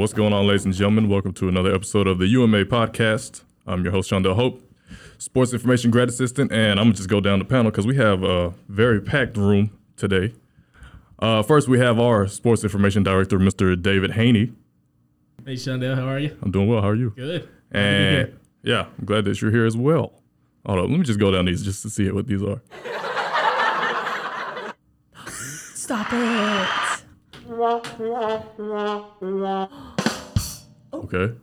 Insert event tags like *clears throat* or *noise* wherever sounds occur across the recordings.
And what's going on, ladies and gentlemen? Welcome to another episode of the UMA podcast. I'm your host, Shawndell Hope, sports information grad assistant, and I'm gonna just go down the panel because we have a very packed room today. Uh, first, we have our sports information director, Mr. David Haney. Hey, Shawndell, how are you? I'm doing well. How are you? Good. And yeah, I'm glad that you're here as well. Hold on, let me just go down these just to see what these are. Stop it. *laughs* Okay.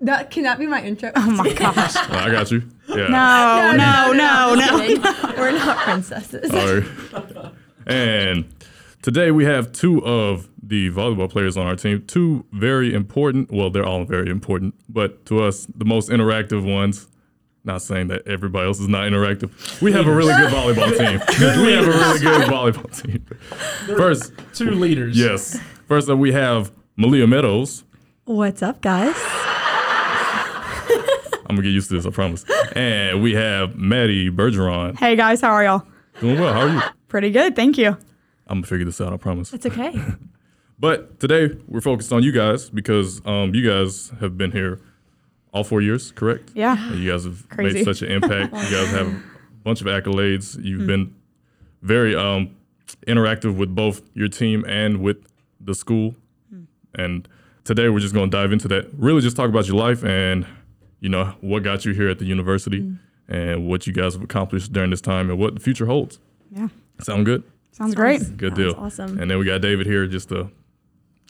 That can that be my intro? *laughs* Oh my gosh. Uh, I got you. Yeah. No, no, no, no. kidding. We're not princesses. All right. And today we have two of the volleyball players on our team. Two very important, well, they're all very important, but to us, the most interactive ones. Not saying that everybody else is not interactive. We have a really good volleyball *laughs* team. we have a really good volleyball team. First, Two leaders. yes. First up, we have Melea Meadows. What's up, guys? *laughs* I'm gonna get used to this, I promise. And we have Maddie Bergeron. Hey guys, how are y'all? Doing well. How are you? Pretty good, thank you. I'm gonna figure this out, I promise. It's okay. *laughs* But today we're focused on you guys because um, you guys have been here all four years, correct? Yeah. And you guys have Crazy. made such an impact. you guys have *laughs* a bunch of accolades. You've hmm. been very um, interactive with both your team and with the school. Hmm. And today we're just going to dive into that. Really, just talk about your life and you know what got you here at the university hmm. and what you guys have accomplished during this time and what the future holds. Yeah. Sound good? Sounds great. Good Sounds deal. awesome. And then we got David here just to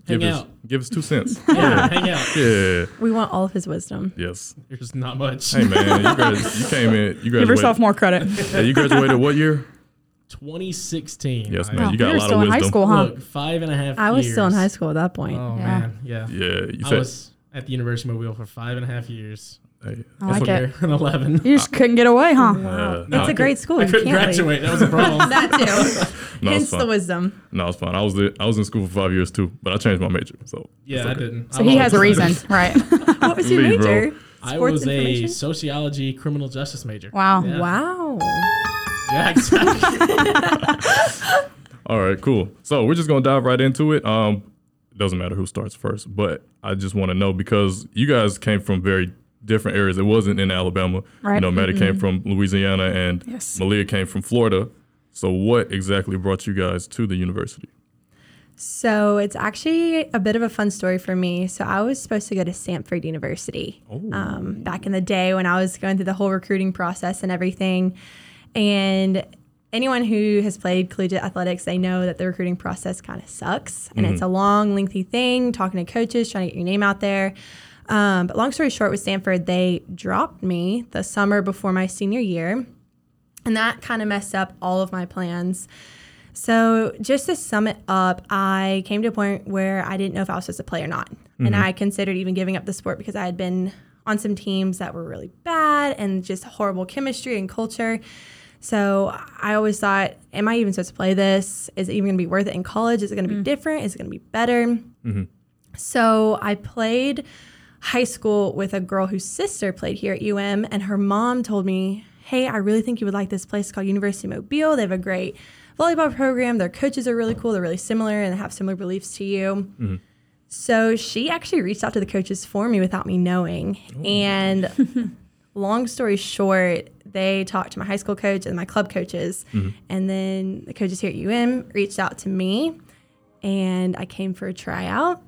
Hang his out. give us two cents. *laughs* Yeah, hang out. Yeah. we want all of his wisdom. Yes. There's not much. Hey man, you, grad- you came in. You Give yourself more credit. Yeah, you graduated what year? 2016. Yes, man. Oh, you got a you're lot still of in high school, huh? Look, five and a half I was years. still in high school at that point. Oh, Yeah. man. Yeah. Yeah, you I said. was at the University of Mobile for five and a half years. Hey, I like From it. there in 11. You just couldn't get away, huh? uh, It's no, a great school. I You couldn't can't leave. graduate. That was a *laughs* problem. That too. *laughs* no, Hence it's the fine. wisdom. No, it's fine. I was the, I was in school for five years too, but I changed my major. So yeah, it's I didn't. So I'm he has a reason, *laughs* right? What was your Leave, bro. major? I was a sociology criminal justice major. Wow. Yeah. Wow. Yeah, exactly. All right, cool. So we're just gonna dive right into it. Um, it doesn't matter who starts first, but I just want to know because you guys came from very different areas. It wasn't in Alabama. You know, Maddie came from Louisiana and Yes. Melea came from Florida. So what exactly brought you guys to the university? So it's actually a bit of a fun story for me. So I was supposed to go to Stanford University um, back in the day when I was going through the whole recruiting process and everything. And anyone who has played collegiate athletics, they know that the recruiting process kind of sucks, and it's a long, lengthy thing. Talking to coaches, trying to get your name out there. Um, but long story short, with Stanford, they dropped me the summer before my senior year, and that kind of messed up all of my plans. So, just to sum it up, I came to a point where I didn't know if I was supposed to play or not. And mm-hmm. I considered even giving up the sport because I had been on some teams that were really bad and just horrible chemistry and culture. So, I always thought, am I even supposed to play this? Is it even going to be worth it in college? Is it going to be mm. different? Is it going to be better? Mm-hmm. So, I played high school with a girl whose sister played here at UM, and her mom told me, Hey, I really think you would like this place called University of Mobile. They have a great volleyball program. Their coaches are really cool. They're really similar and they have similar beliefs to you. So she actually reached out to the coaches for me without me knowing. And *laughs* long story short, they talked to my high school coach and my club coaches. And then the coaches here at UM reached out to me and I came for a tryout.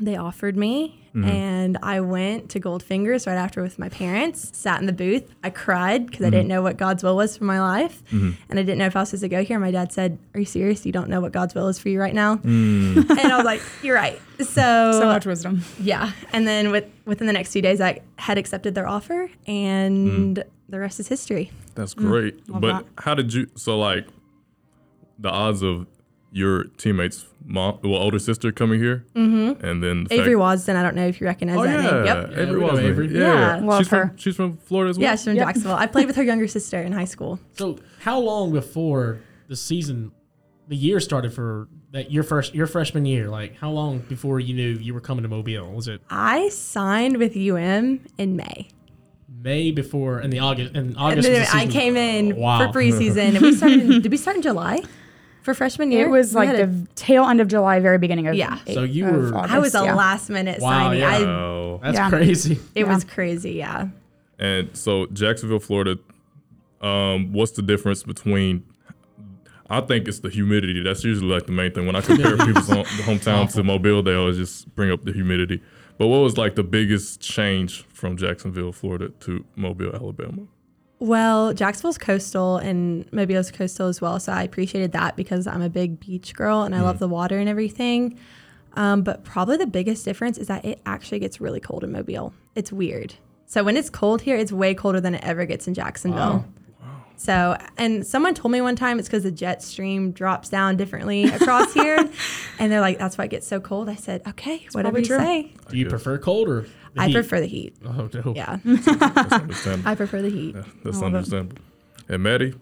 They offered me, mm-hmm. and I went to Goldfingers right after with my parents. Sat in the booth. I cried because I mm-hmm. didn't know what God's will was for my life, mm-hmm. and I didn't know if I was supposed to go here. My dad said, "Are you serious? You don't know what God's will is for you right now?" Mm. and I was like, "You're right." So, So much wisdom. yeah, and then with within the next few days, I had accepted their offer, and mm. the rest is history. That's mm. great. love but that. how did you? So like, the odds of your teammates' mom, well, older sister coming here, mm-hmm. and then the Avery fact, Wasden. I don't know if you recognize Oh that yeah, name. Yep. Avery Yeah, we know Wasman. Avery. Yeah, Yeah. Love she's her. from she's from Florida as well. Yeah, she's from Yep. Jacksonville. I played with her younger sister in high school. So, how long before the season, the year started for that your first your freshman year? Like, how long before you knew you were coming to Mobile? Was it I signed with UM in May. May before in the August in And August? then was the I came in Wow. for preseason, and we started. Did we start in *laughs* July? For freshman year, It was like had a- the tail end of July, very beginning of Yeah. So you were- August, I was a yeah. last minute Wow, signing. yeah. I. That's Yeah. crazy. *laughs* it Yeah. was crazy. Yeah. And so Jacksonville, Florida, um, what's the difference between? I think it's the humidity. That's usually like the main thing. When I compare *laughs* people's home, hometown to Mobile, they always just bring up the humidity. But what was like the biggest change from Jacksonville, Florida to Mobile, Alabama? Well, Jacksonville's coastal and Mobile's coastal as well. So I appreciated that because I'm a big beach girl and I love the water and everything. Um, but probably the biggest difference is that it actually gets really cold in Mobile. It's weird. So when it's cold here, it's way colder than it ever gets in Jacksonville. Wow. So, and someone told me one time it's because the jet stream drops down differently across here. *laughs* And they're like, that's why it gets so cold. I said, okay, whatever you true. say. Do you prefer cold or? The I heat? prefer the heat. Oh no. Yeah, That's understandable. *laughs* I prefer the heat. Yeah, that's understandable. And Maddie,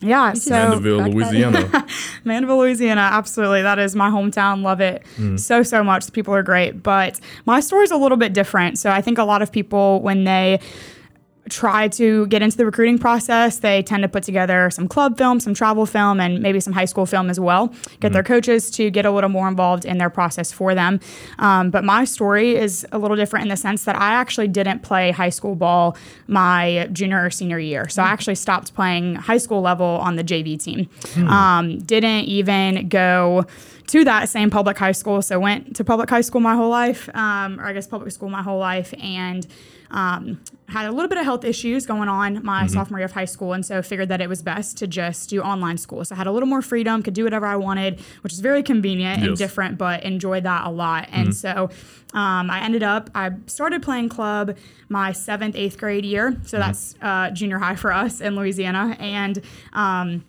Yeah, so Mandeville. Louisiana. *laughs* Mandeville, Louisiana, absolutely. That is my hometown. Love it mm. so, so much. The people are great. But my story is a little bit different. So I think a lot of people, when they try to get into the recruiting process, they tend to put together some club film, some travel film, and maybe some high school film as well. Get their coaches to get a little more involved in their process for them. Um, but my story is a little different in the sense that I actually didn't play high school ball my junior or senior year. So I actually stopped playing high school level on the JV team. Um, didn't even go to that same public high school. So went to public high school my whole life, um, or I guess public school my whole life, and um, had a little bit of health issues going on my sophomore year of high school, and so figured that it was best to just do online school. So I had a little more freedom, could do whatever I wanted, which is very convenient and different, but enjoyed that a lot. And so um, I ended up, I started playing club my seventh, eighth grade year. So that's uh, junior high for us in Louisiana, and um,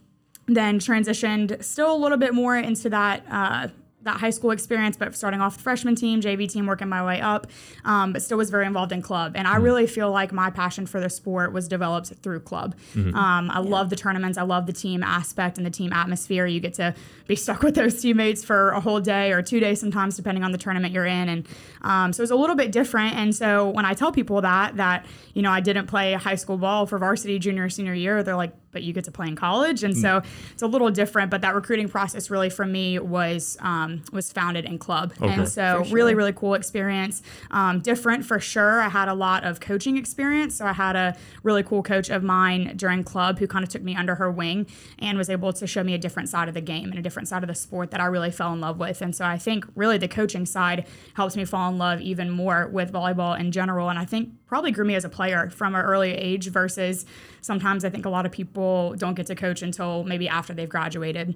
then transitioned still a little bit more into that uh, that high school experience, but starting off the freshman team, JV team, working my way up, um, but still was very involved in club. And I really feel like my passion for the sport was developed through club. Um, I love the tournaments. I love the team aspect and the team atmosphere. You get to be stuck with those teammates for a whole day or two days sometimes, depending on the tournament you're in. And um, so it's a little bit different. And so when I tell people that, that, you know, I didn't play high school ball for varsity junior or senior year, they're like, but you get to play in college, and so it's a little different. But that recruiting process really for me was um, was founded in club, Okay. and so really really cool experience. Um, different for sure. I had a lot of coaching experience, so I had a really cool coach of mine during club who kind of took me under her wing and was able to show me a different side of the game and a different side of the sport that I really fell in love with. And so I think really the coaching side helps me fall in love even more with volleyball in general, and I think probably grew me as a player from an early age versus sometimes I think a lot of people don't get to coach until maybe after they've graduated.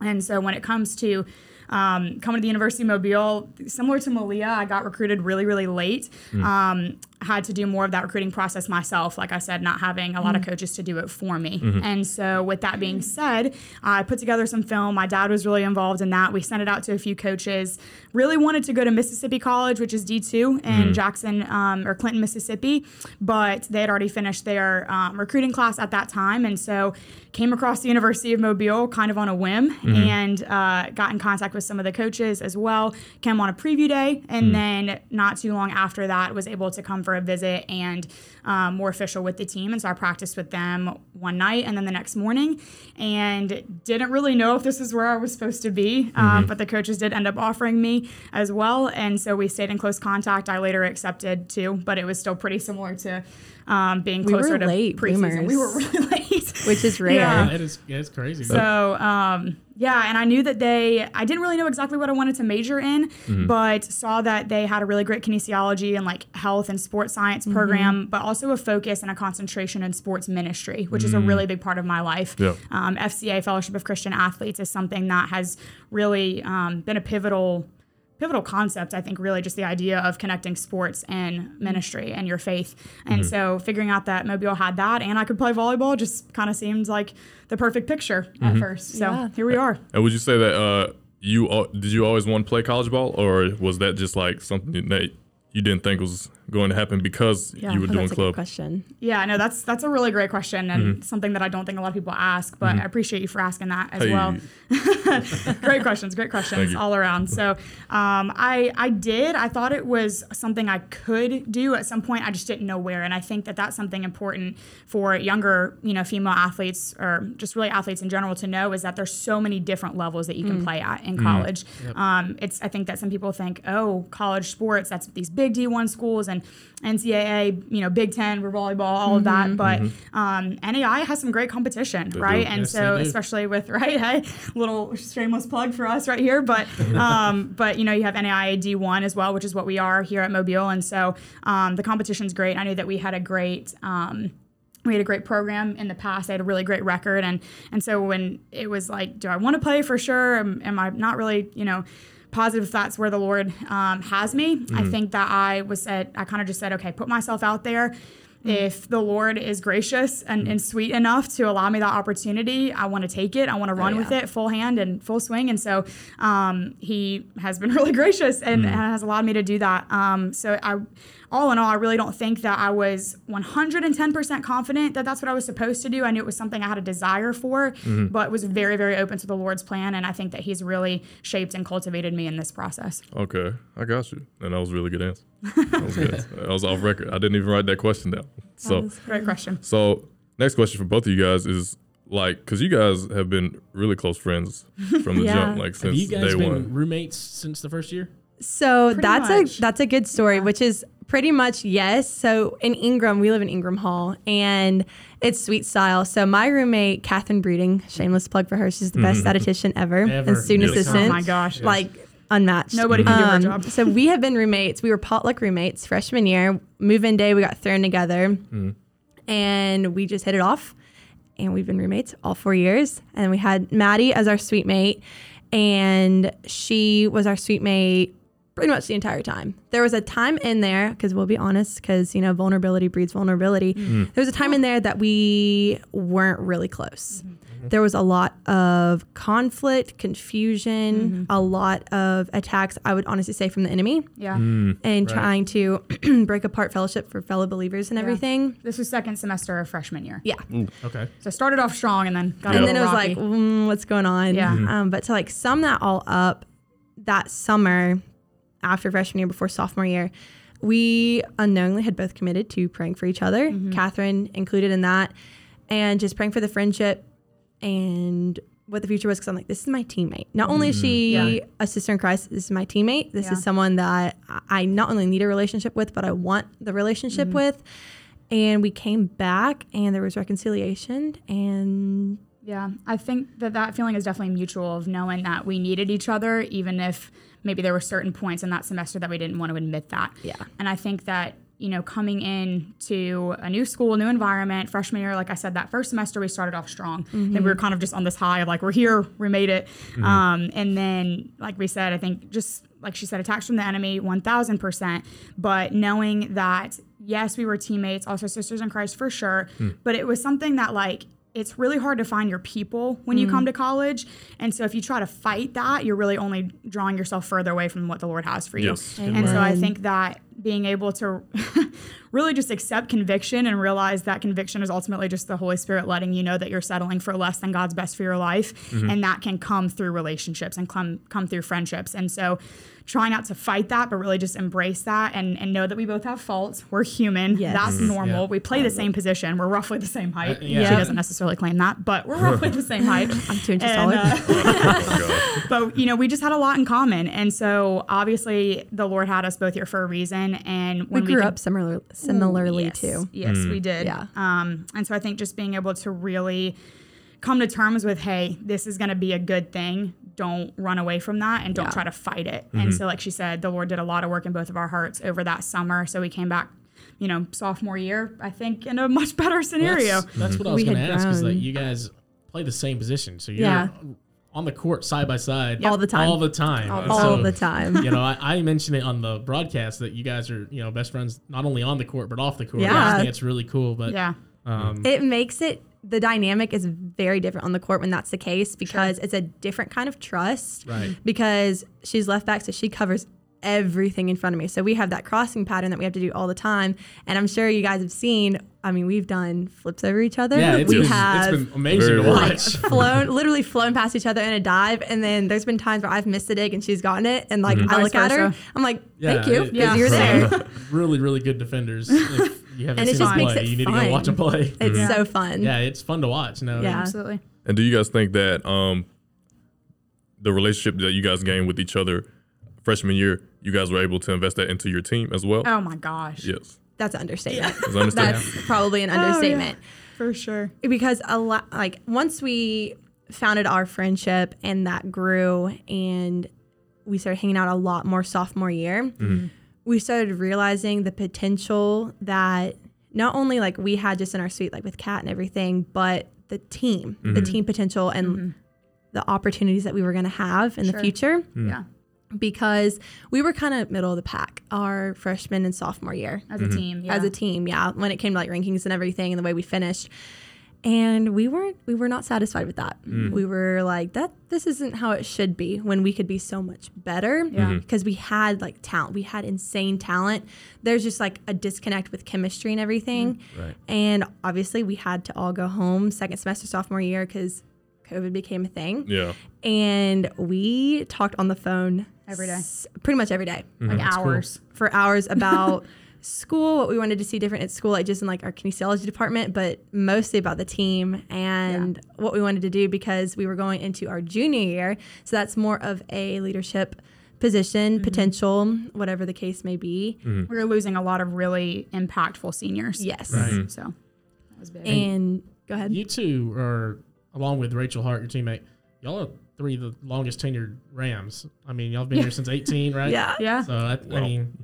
And so when it comes to um, coming to the University of Mobile, similar to Melea, I got recruited really, really late. Um, had to do more of that recruiting process myself. Like I said, not having a lot of coaches to do it for me. And so, with that being said, I put together some film. My dad was really involved in that. We sent it out to a few coaches. Really wanted to go to Mississippi College, which is D2 in Jackson um, or Clinton, Mississippi, but they had already finished their um, recruiting class at that time. And so, came across the University of Mobile kind of on a whim and uh, got in contact with some of the coaches as well. Came on a preview day, and then not too long after that, was able to come for a visit and um, more official with the team. And so I practiced with them one night and then the next morning, and didn't really know if this is where I was supposed to be. Um, but the coaches did end up offering me as well, and so we stayed in close contact. I later accepted too, but it was still pretty similar to um, being We were closer to late preseason. We were really *laughs* late, which is rare. Yeah. That is yeah, it's crazy. so um, yeah, and I knew that they. I didn't really know exactly what I wanted to major in, but saw that they had a really great kinesiology and like health and sports science program, but also a focus and a concentration in sports ministry, which is a really big part of my life. Yeah. Um, FCA Fellowship of Christian Athletes is something that has really um, been a pivotal pivotal concept i think really just the idea of connecting sports and ministry and your faith and so figuring out that mobile had that and i could play volleyball just kind of seemed like the perfect picture at first so Yeah. here we are And would you say that uh, you al- did you always want to play college ball, or was that just like something that you didn't think was going to happen because Yeah. you were doing that's a good club? question. Yeah, no, that's that's a really great question and something that I don't think a lot of people ask, but I appreciate you for asking that as Hey. well. *laughs* great questions, great questions all around. So, um, I I did. I thought it was something I could do at some point. I just didn't know where, and I think that that's something important for younger, you know, female athletes or just really athletes in general to know is that there's so many different levels that you can play at in college. Um, it's I think that some people think, oh, college sports, that's these big D1 schools and NCAA, you know, Big Ten for volleyball, all of that. But um, NAI has some great competition, right? do. And Yes, so, especially with *laughs* right, hey, little shameless plug for us right here. But *laughs* um, but you know, you have NAIA D1 as well, which is what we are here at Mobile, and so um, the competition's great. I knew that we had a great. Um, we had a great program in the past. They had a really great record, and and so when it was like, do I want to play for sure? Am, am I not really, you know, positive that's where the Lord um, has me? I think that I was said, I kind of just said, okay, put myself out there. If the Lord is gracious and, and sweet enough to allow me that opportunity, I want to take it. I want to run with yeah. it full hand and full swing. And so um, he has been *laughs* really gracious and has allowed me to do that. Um, so I, all in all, I really don't think that I was 110% confident that that's what I was supposed to do. I knew it was something I had a desire for, mm-hmm. but was very, very open to the Lord's plan. And I think that He's really shaped and cultivated me in this process. Okay, I got you. And that was a really good answer. That was good. *laughs* that was off record. I didn't even write that question down. So, Great question. so next question for both of you guys is like, because you guys have been really close friends *laughs* from the Yeah. jump, like Have since you guys day been one. roommates since the first year? So Pretty that's much. a that's a good story, which is pretty much yes. So in Ingram, we live in Ingram Hall, and it's Suite Style. So my roommate, Catherine Breeding, shameless plug for her. She's the best statistician ever, Ever. and student Yes. assistant. Oh my gosh. like unmatched. Nobody can do her Um, job. so we have been roommates. We were potluck roommates freshman year. Move-in day, we got thrown together, and we just hit it off. And we've been roommates all four years. And we had Maddie as our suite mate, and she was our suite mate pretty much the entire time. There was a time in there because we'll be honest, because you know vulnerability breeds vulnerability. There was a time in there that we weren't really close. There was a lot of conflict, confusion, a lot of attacks. I would honestly say from the enemy, Yeah. and trying to *clears throat* break apart fellowship for fellow believers and everything. This was second semester of freshman year. Yeah. Okay. So I started off strong and then got and a then it little was like, mm, what's going on? Yeah. Mhm. Um, but to like sum that all up, that summer after freshman year, before sophomore year, we unknowingly had both committed to praying for each other, Mm-hmm. Catherine included in that, and just praying for the friendship and what the future was. Because I'm like, this is my teammate. Not only is she Mm-hmm. Yeah. a sister in Christ, this is my teammate. This Yeah. is someone that I- I not only need a relationship with, but I want the relationship Mm-hmm. with. And we came back, and there was reconciliation, and Yeah, I think that that feeling is definitely mutual of knowing that we needed each other, even if maybe there were certain points in that semester that we didn't want to admit that. Yeah. And I think that, you know, coming in to a new school, new environment, freshman year, like I said, that first semester we started off strong. And we mm-hmm. were kind of just on this high of like, we're here, we made it. Mm-hmm. Um, and then, like we said, I think just like she said, attacks from the enemy, 1000%. But knowing that, yes, we were teammates, also sisters in Christ for sure. Hmm. But it was something that, like, it's really hard to find your people when you come mm. to college. And so if you try to fight that, you're really only drawing yourself further away from what the Lord has for you. Yes. And so I think that being able to *laughs* really just accept conviction and realize that conviction is ultimately just the Holy Spirit letting you know that you're settling for less than God's best for your life. And that can come through relationships and come come through friendships. And so try not to fight that, but really just embrace that and, and know that we both have faults. We're human. Yes. That's Mhm. normal. Yeah. We play the same position. We're roughly the same height. Uh, yeah. She doesn't necessarily claim that, but we're roughly the same height. *laughs* I'm two inches taller. uh, *laughs* *laughs* but you know, we just had a lot in common, and so obviously the Lord had us both here for a reason. And we when grew could- up similar, similarly yes, too. Yes, we did. Yeah. Um, and so I think just being able to really come to terms with, hey, this is going to be a good thing. Don't run away from that and don't Yeah. try to fight it. And so, like she said, the Lord did a lot of work in both of our hearts over that summer. So we came back, you know, sophomore year, I think, in a *laughs* much better scenario. That's, that's what I was We going to ask. Is like you guys play the same position, so you're Yeah. On the court side by side All the time. all the time, All the All so, the time. You know, I, I mentioned it on the broadcast that you guys are, you know, best friends not only on the court but off the court. Yeah. I think it's really cool. But yeah. um, It makes it the dynamic is very different on the court when that's the case because it's a different kind of trust. Right. Because she's left back, so she covers everything in front of me. So we have that crossing pattern that we have to do all the time. And I'm sure you guys have seen, I mean, we've done flips over each other. Yeah, it's, we been, have it's been amazing to well. watch. flown, *laughs* literally flown past each other in a dive. And then there's been times where I've missed a dig and she's gotten it. And like, mm-hmm. I look at her. I'm like, Yeah, thank you, it- yeah. you're uh, there. *laughs* really, really good defenders. *laughs* If you haven't And it seen just them makes play, it you need to go watch them play. It's Yeah. so fun. yeah, it's fun to watch. No, Yeah. Absolutely. And do you guys think that um, the relationship that you guys gained with each other freshman year, you guys were able to invest that into your team as well? Oh my gosh. Yes. That's an understatement. As I understand. That's probably an Oh, yeah. understatement. For sure. because a lot like once we founded our friendship and that grew and we started hanging out a lot more sophomore year mm-hmm. we started realizing the potential that not only like we had just in our suite like with kat and everything but the team the mm-hmm. team potential and mm-hmm. the opportunities that we were going to have in the Sure. future mm. Yeah. Because we were kind of middle of the pack our freshman and sophomore year. As a mm-hmm. team. Yeah. as a team yeah. When it came to like rankings and everything and the way we finished. And we weren't we were not satisfied with that. Mm. We were like that this isn't how it should be when we could be so much better. Yeah. Mm-hmm. because we had like talent. We had insane talent. There's just like a disconnect with chemistry and everything. Mm. Right. and obviously we had to all go home second semester sophomore year because covid became a thing. Yeah. and we talked on the phone Every day. s- pretty much every day mm-hmm. like hours. for hours about *laughs* school, what we wanted to see different at school, like just in like our kinesiology department, but mostly about the team and what we wanted to do because we were going into our junior year. So that's more of a leadership position, mm-hmm. potential, whatever the case may be. Mm-hmm. We were losing a lot of really impactful seniors. Yes. Right. So that was big. And go ahead. You two are, along with Rachel Hart, your teammate, y'all are three of the longest tenured Rams. I mean, y'all have been here since *laughs* 18, right? Yeah. yeah. So, I, I mean,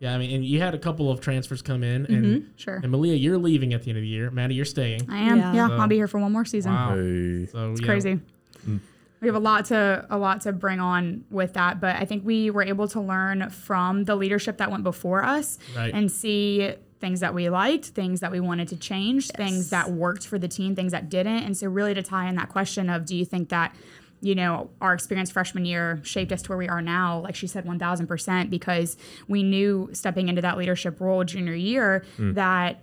yeah, I mean, and you had a couple of transfers come in, and, mm-hmm, Sure. and Melea, you're leaving at the end of the year. Maddie, you're staying. I am. Yeah. Yeah. So- I'll be here for one more season. Wow. Hey. So, It's yeah. crazy. Mm. We have a lot to a lot to bring on with that, but I think we were able to learn from the leadership that went before us Right. and see things that we liked, things that we wanted to change, things that worked for the team, things that didn't. And so really to tie in that question of do you think that you know, our experience freshman year shaped us to where we are now, like she said, 1000%, because we knew stepping into that leadership role junior year hmm. that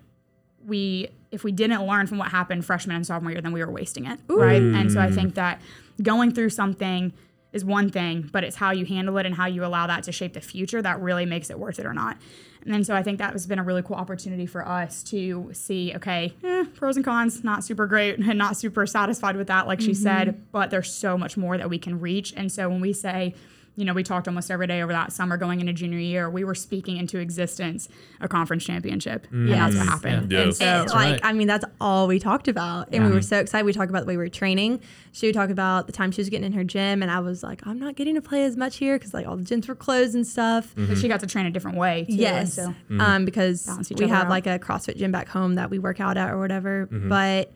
we if we didn't learn from what happened freshman and sophomore year then we were wasting it hmm. right? And so i think that going through something is one thing but it's how you handle it and how you allow that to shape the future that really makes it worth it or not. And then so i think that has been a really cool opportunity for us to see okay eh, pros and cons not super great and not super satisfied with that like she said but there's so much more that we can reach. And so when we say you know, we talked almost every day over that summer going into junior year. We were speaking into existence a conference championship. And mm. that's what happened. Yeah. And Yes. so, And, like right. I mean, that's all we talked about, and we were mm-hmm. so excited. We talked about the way we were training. She would talk about the time she was getting in her gym, and I was like, I'm not getting to play as much here because like all the gyms were closed and stuff. but she got to train a different way. Too, Yes, And so, mm-hmm. um, because we have out. like a CrossFit gym back home that we work out at or whatever. Mm-hmm. But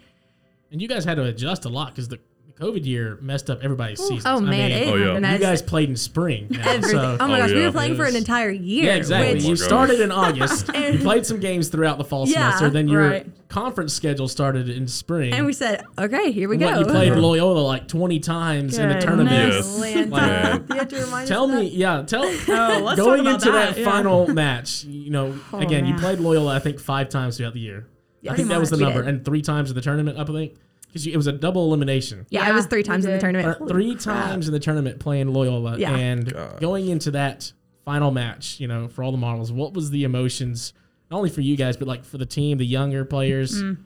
And you guys had to adjust a lot because the the COVID year messed up everybody's season. oh I man, mean, it, Oh, yeah. you guys played in spring. now, so- oh my Oh, gosh, we were playing for an entire year. Yeah, exactly. which- you Oh, gosh. started in *laughs* August. you played some games throughout the fall Yeah, semester. Then your right. conference schedule started in spring. and we said, okay, here we what, go. you played Loyola like 20 times in the tournament. Yes. Atlanta. Man. You have to remind us Tell me, that? yeah, tell *laughs* Oh, let's going talk about into that, that, yeah. final match. You know, Oh, again, you played Loyola I think five times throughout the year. I think that was the number, and three times in the tournament. I think because it was a double elimination. Yeah, Yeah, it was three times in the tournament. Or three times in the tournament playing Loyola, Yeah. and Gosh. going into that final match, you know, for all the models, what was the emotions? Not only for you guys, but like for the team, the younger players. Mm.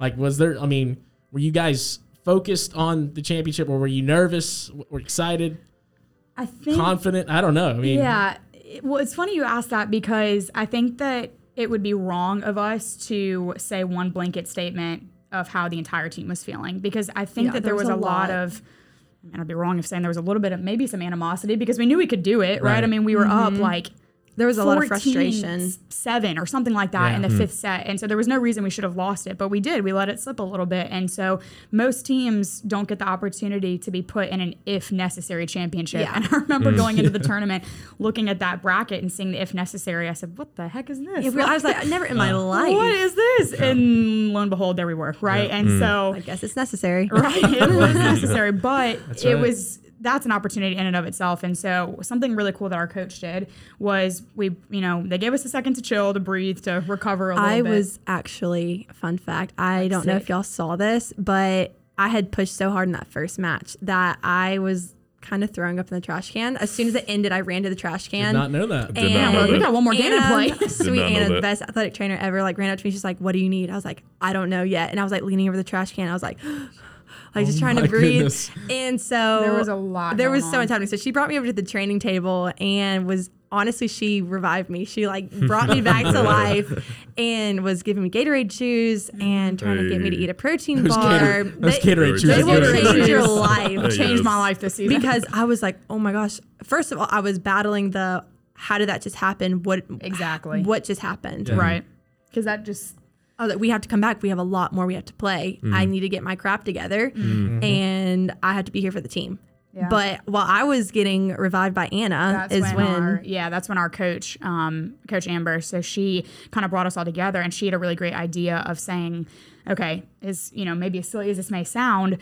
Like, was there? I mean, were you guys focused on the championship, or were you nervous? or excited? I think confident? I don't know. I mean, Yeah. Well, it's funny you ask that because I think that it would be wrong of us to say one blanket statement of how the entire team was feeling because I think Yeah, that there was, was a lot lot. of. And I'd be wrong if saying there was a little bit of maybe some animosity because we knew we could do it, right? Right. I mean, we were up mm-hmm. like There was a lot of 14, frustration. Seven or something like that Yeah. in the hmm. fifth set. And so there was no reason we should have lost it, but we did. We let it slip a little bit. And so most teams don't get the opportunity to be put in an if necessary championship. Yeah. And I remember hmm. going into the *laughs* tournament, looking at that bracket and seeing the if necessary. I said, what the heck is this? Yeah, we- I was like, never in my oh. life. what is this? And lo and behold, there we were, right? And hmm. so I guess it's necessary. right? It was *laughs* necessary, but That's it right. was that's an opportunity in and of itself. And so something really cool that our coach did was we, you know, they gave us a second to chill, to breathe, to recover a little I bit. I was actually, fun fact, I don't know if y'all saw this, but I had pushed so hard in that first match that I was kind of throwing up in the trash can. As soon as it ended, I ran to the trash Did can. not know that. Did not know well, we that. got one more game to play. *laughs* Sweet not know Anna, the best athletic trainer ever, like ran up to me. She's like, "What do you need?" I was like, "I don't know yet." And I was like leaning over the trash can. I was like, like just oh trying to breathe. goodness. And so There was a lot There going was so much happening. So she brought me over to the training table and was honestly she revived me. She like brought me back to *laughs* life and was giving me Gatorade shoes and trying to get me to eat a protein Those bar. Gatorade, those They- Gatorade They juice they are will good. change your Yes. life Hey, changed yes. my life this season. because I was like, oh my gosh. First of all, I was battling the how did that just happen? What Exactly. What just happened? Yeah. right. Because that just Oh, that we have to come back. We have a lot more we have to play. Mm-hmm. I need to get my crap together, and I have to be here for the team. Yeah. But while I was getting revived by Anna, that's is when, when, our, yeah, that's when our coach, um, Coach Amber, so she kind of brought us all together, and she had a really great idea of saying, okay, is you know maybe as silly as this may sound,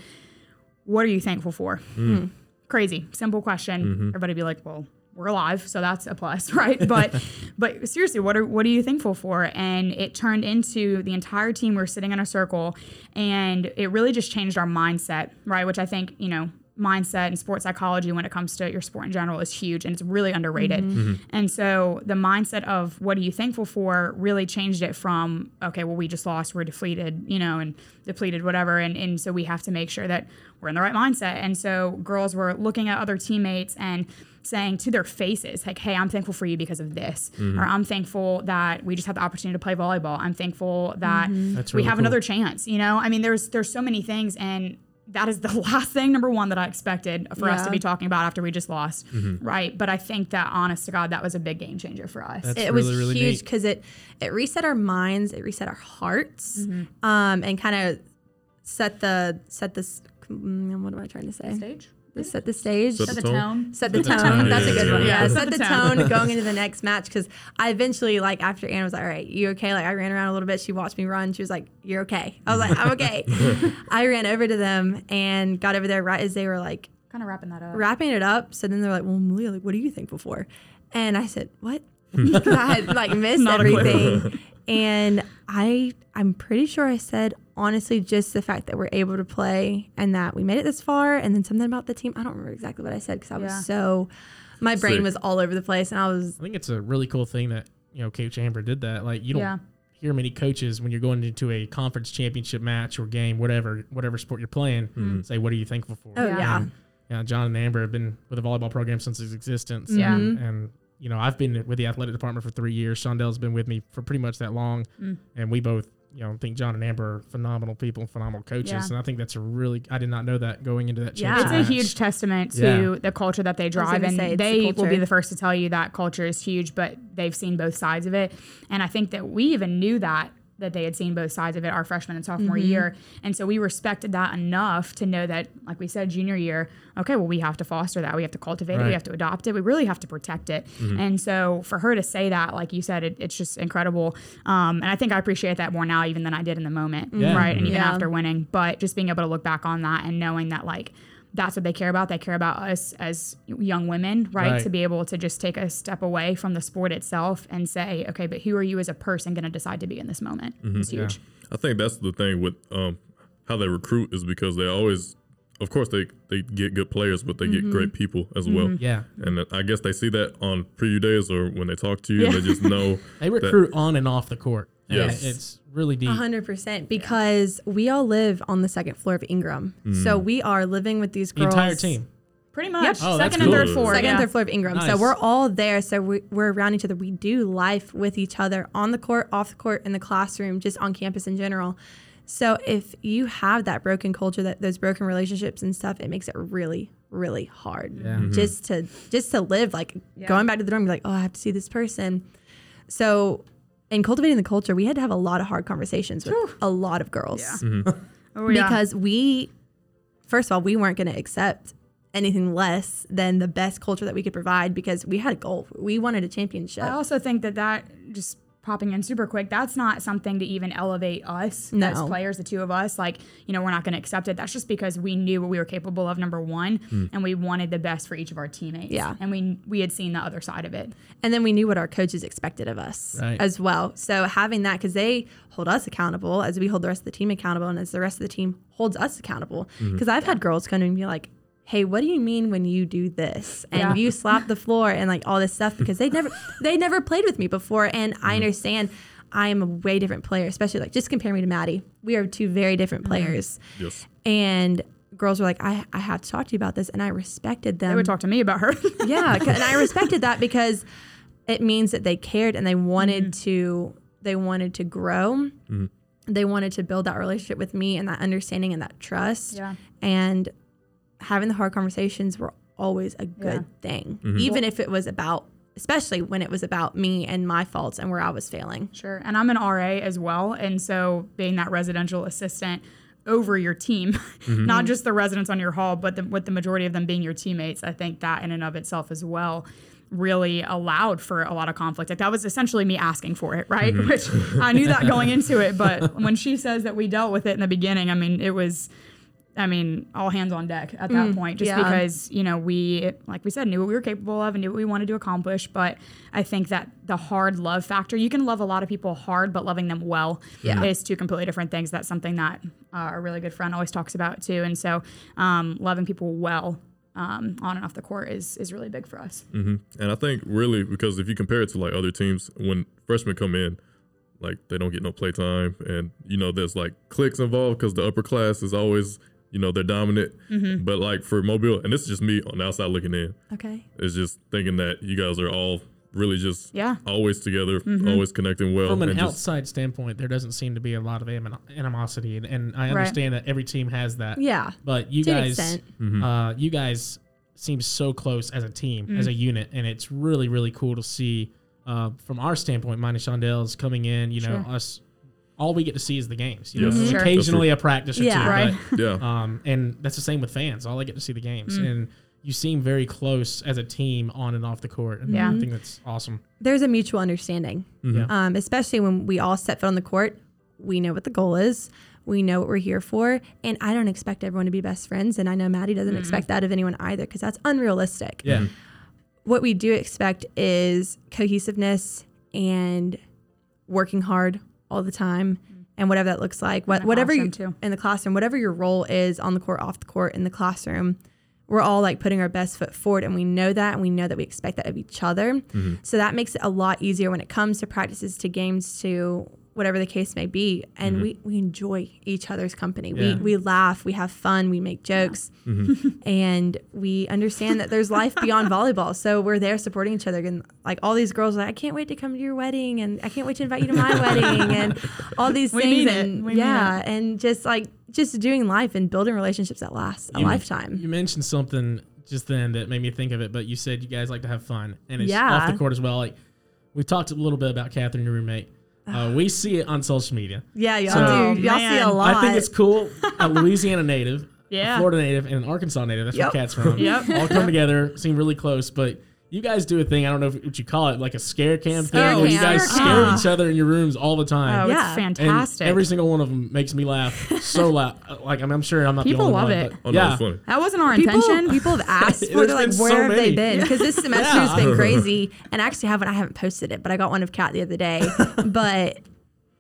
what are you thankful for? Hmm. Crazy, simple question. Everybody be like, well. We're alive, so that's a plus, *laughs* right? But, *laughs* but seriously, what are what are you thankful for? And it turned into the entire team. We are sitting in a circle, and it really just changed our mindset, right? Which I think you know mindset and sports psychology when it comes to your sport in general is huge and it's really underrated. Mm-hmm. Mm-hmm. And so the mindset of what are you thankful for really changed it from, okay, well, we just lost, we're deflated, you know, and depleted, whatever. And, and so we have to make sure that we're in the right mindset. And so girls were looking at other teammates and saying to their faces, like, hey, I'm thankful for you because of this. Or I'm thankful that we just had the opportunity to play volleyball. I'm thankful that That's we really have cool. another chance. You know, I mean, there's there's so many things and that is the *laughs* last thing number one that i expected for us to be talking about after we just lost Mm-hmm. right but i think that honest to god that was a big game changer for us That's it really, was really huge because it it reset our minds, it reset our hearts, Mm-hmm. um, and kind of set the set this. mm, What am I trying to say? stage Set the stage. Set Set the the tone? tone set the Set the tone. tone. That's a good Yeah, one. yeah, Yeah, yeah. set the tone *laughs* going into the next match because I eventually, like, after Anna was like, "All right, you okay?" Like, I ran around a little bit. She watched me run. She was like, "You're okay." I was like, "I'm *laughs* okay." I ran over to them and got over there right as they were like kind of wrapping that up wrapping it up. So then they're like, "Well, Melea, like, what are you thankful for?" And I said, "What?" 'Cause *laughs* I had like missed Not a clue. everything. and I, I'm pretty sure I said honestly just the fact that we're able to play and that we made it this far, and then something about the team. I don't remember exactly what I said because I was Yeah. so, my brain Sick. was all over the place, and I was I think it's a really cool thing that you know Coach Amber did that. Like you don't Yeah. hear many coaches when you're going into a conference championship match or game, whatever whatever sport you're playing, hmm. say what are you thankful for? oh Yeah. yeah, And, yeah, John and Amber have been with the volleyball program since its existence. Yeah. And, and, you know, I've been with the athletic department for three years. Shawndell's been with me for pretty much that long. Hmm. And we both, you know, I think John and Amber are phenomenal people, phenomenal coaches. Yeah. And I think that's a really, I did not know that going into that Yeah. championship it's a huge testament to Yeah. the culture that they drive and say, it's the they will be the first to tell you that culture is huge but they've seen both sides of it and i think that we even knew that that they had seen both sides of it our freshman and sophomore Mm-hmm. year. And so we respected that enough to know that like we said junior year okay well we have to foster that. We have to cultivate it. We have to adopt it. We really have to protect it. And so for her to say that like you said it, it's just incredible. Um, and i think i appreciate that more now even than i did in the moment Yeah. right? And even Yeah. after winning. But just being able to look back on that and knowing that like that's what they care about. They care about us as young women, right? Right. To be able to just take a step away from the sport itself and say, okay, but who are you as a person going to decide to be in this moment? Mm-hmm. It's huge. I think that's the thing with um, how they recruit is because they always, of course, they, they get good players, but they get mm-hmm. great people as well. Mm-hmm. Yeah. And I guess they see that on preview days or when they talk to you, Yeah. they just know. *laughs* They recruit on and off the court. And Yes. It's really deep. hundred percent because we all live on the second floor of Ingram, so mm. we are living with these girls. The girls. entire team. Pretty much. Oh, that's Second and third floor. second yeah. and third floor of Ingram. So we're all there. So we, we're around each other. We do life with each other on the court, off the court, in the classroom, just on campus in general. So if you have that broken culture, that those broken relationships and stuff, it makes it really, really hard Yeah. Mm-hmm. just to just to live. Like Yeah. going back to the dorm, you're like, oh, I have to see this person. So in cultivating the culture, we had to have a lot of hard conversations with a lot of girls. Yeah. Mm-hmm. *laughs* Oh, yeah. because we first of all we weren't going to accept anything less than the best culture that we could provide because we had a goal. We wanted a championship. I also think that that just popping in super quick, that's not something to even elevate us No. as players, the two of us. Like, you know, we're not going to accept it. That's just because we knew what we were capable of, number one, hmm. and we wanted the best for each of our teammates. Yeah. And we we had seen the other side of it. And then we knew what our coaches expected of us Right. as well. So having that, because they hold us accountable as we hold the rest of the team accountable, and as the rest of the team holds us accountable. Hmm. Because I've had girls come to me and be like, "Hey, what do you mean when you do this and Yeah. you slap the floor and like all this stuff?" Because they never *laughs* they never played with me before, and I mm. understand. I am a way different player, especially like just compare me to Maddie. We are two very different mm. players. Yes. And girls were like, I, I have to talk to you about this. And I respected them They would talk to me about her. *laughs* yeah *laughs* and i respected that because it means that they cared and they wanted mm. to they wanted to grow mm-hmm. they wanted to build that relationship with me and that understanding and that trust Yeah. and having the hard conversations were always a good thing mm-hmm. even if it was about especially when it was about me and my faults and where i was failing Sure. And I'm an RA as well. And so being that residential assistant over your team, *laughs* mm-hmm. not just the residents on your hall, but the, with the majority of them being your teammates, I think that in and of itself as well really allowed for a lot of conflict. Like that was essentially me asking for it, right? Mm-hmm. *laughs* Which I knew that going into it. But when she says that we dealt with it in the beginning, I mean, it was. I mean, all hands on deck at that point, just yeah. because, you know, we, like we said, knew what we were capable of and knew what we wanted to accomplish. But I think that the hard love factor, you can love a lot of people hard, but loving them well Yeah. is two completely different things. That's something that uh, a really good friend always talks about too. And so um, loving people well um, on and off the court is, is really big for us. And I think really because if you compare it to like other teams, when freshmen come in, like they don't get no play time, and you know there's like cliques involved because the upper class is always you know they're dominant. But like for Mobile, and this is just me on the outside looking in, okay is just thinking that you guys are all really just Yeah. always together, always connecting well. From an and just, outside standpoint, there doesn't seem to be a lot of anim- animosity, and, and I Right. understand that every team has that. yeah But you To an guys, extent. uh, you guys seem so close as a team, as a unit, and it's really, really cool to see. Uh, from our standpoint, minus Shawndell's coming in, you know, Sure. us, all we get to see is the games. You Yes. know. Sure. occasionally a practice or Yeah. two, Right. but, yeah, um, and that's the same with fans. All I get to see the games, and you seem very close as a team on and off the court. And Yeah. I think that's awesome. there's a mutual understanding, Yeah. um, especially when we all set foot on the court. We know what the goal is. We know what we're here for, and I don't expect everyone to be best friends, and I know Maddie doesn't expect that of anyone either, because that's unrealistic. Yeah. What we do expect is cohesiveness and working hard all the time, and whatever that looks like. What whatever you too. in the classroom, whatever your role is on the court, off the court, in the classroom, we're all like putting our best foot forward and we know that and we know that we expect that of each other. Mm-hmm. So that makes it a lot easier when it comes to practices to games to whatever the case may be. And mm-hmm. we, we enjoy each other's company. Yeah. We we laugh, we have fun, we make jokes. Mm-hmm. *laughs* and we understand that there's life beyond volleyball. So we're there supporting each other. And like all these girls are like, I can't wait to come to your wedding and I can't wait to invite you to my *laughs* wedding and all these We things. mean it. and We mean yeah, and just like just doing life and building relationships that last a You- lifetime. You mentioned something just then that made me think of it, but you said you guys like to have fun, and it's Yeah. off the court as well. Like we talked a little bit about Catherine, your roommate. Uh, we see it on social media. Yeah, y'all So- do. Y'all see a lot. I think it's cool. A *laughs* Louisiana native, Yeah. a Florida native, and an Arkansas native. That's Yep. where Cat's from. Yep. All come together, seem really close, but. You guys do a thing. I don't know if, what you call it, like a scare cam Scare thing, where you cam. guys scare Ah. each other in your rooms all the time. Oh, Yeah. it's And fantastic. every single one of them makes me laugh so loud. Like I'm, I'm sure I'm not People the only love one. it. but oh no, yeah, funny. that wasn't our people, intention. people have asked *laughs* for they're like, been so where have they been? Because this semester has Yeah. been *laughs* crazy. And actually, haven't I haven't posted it, but I got one of Kat the other day. *laughs* but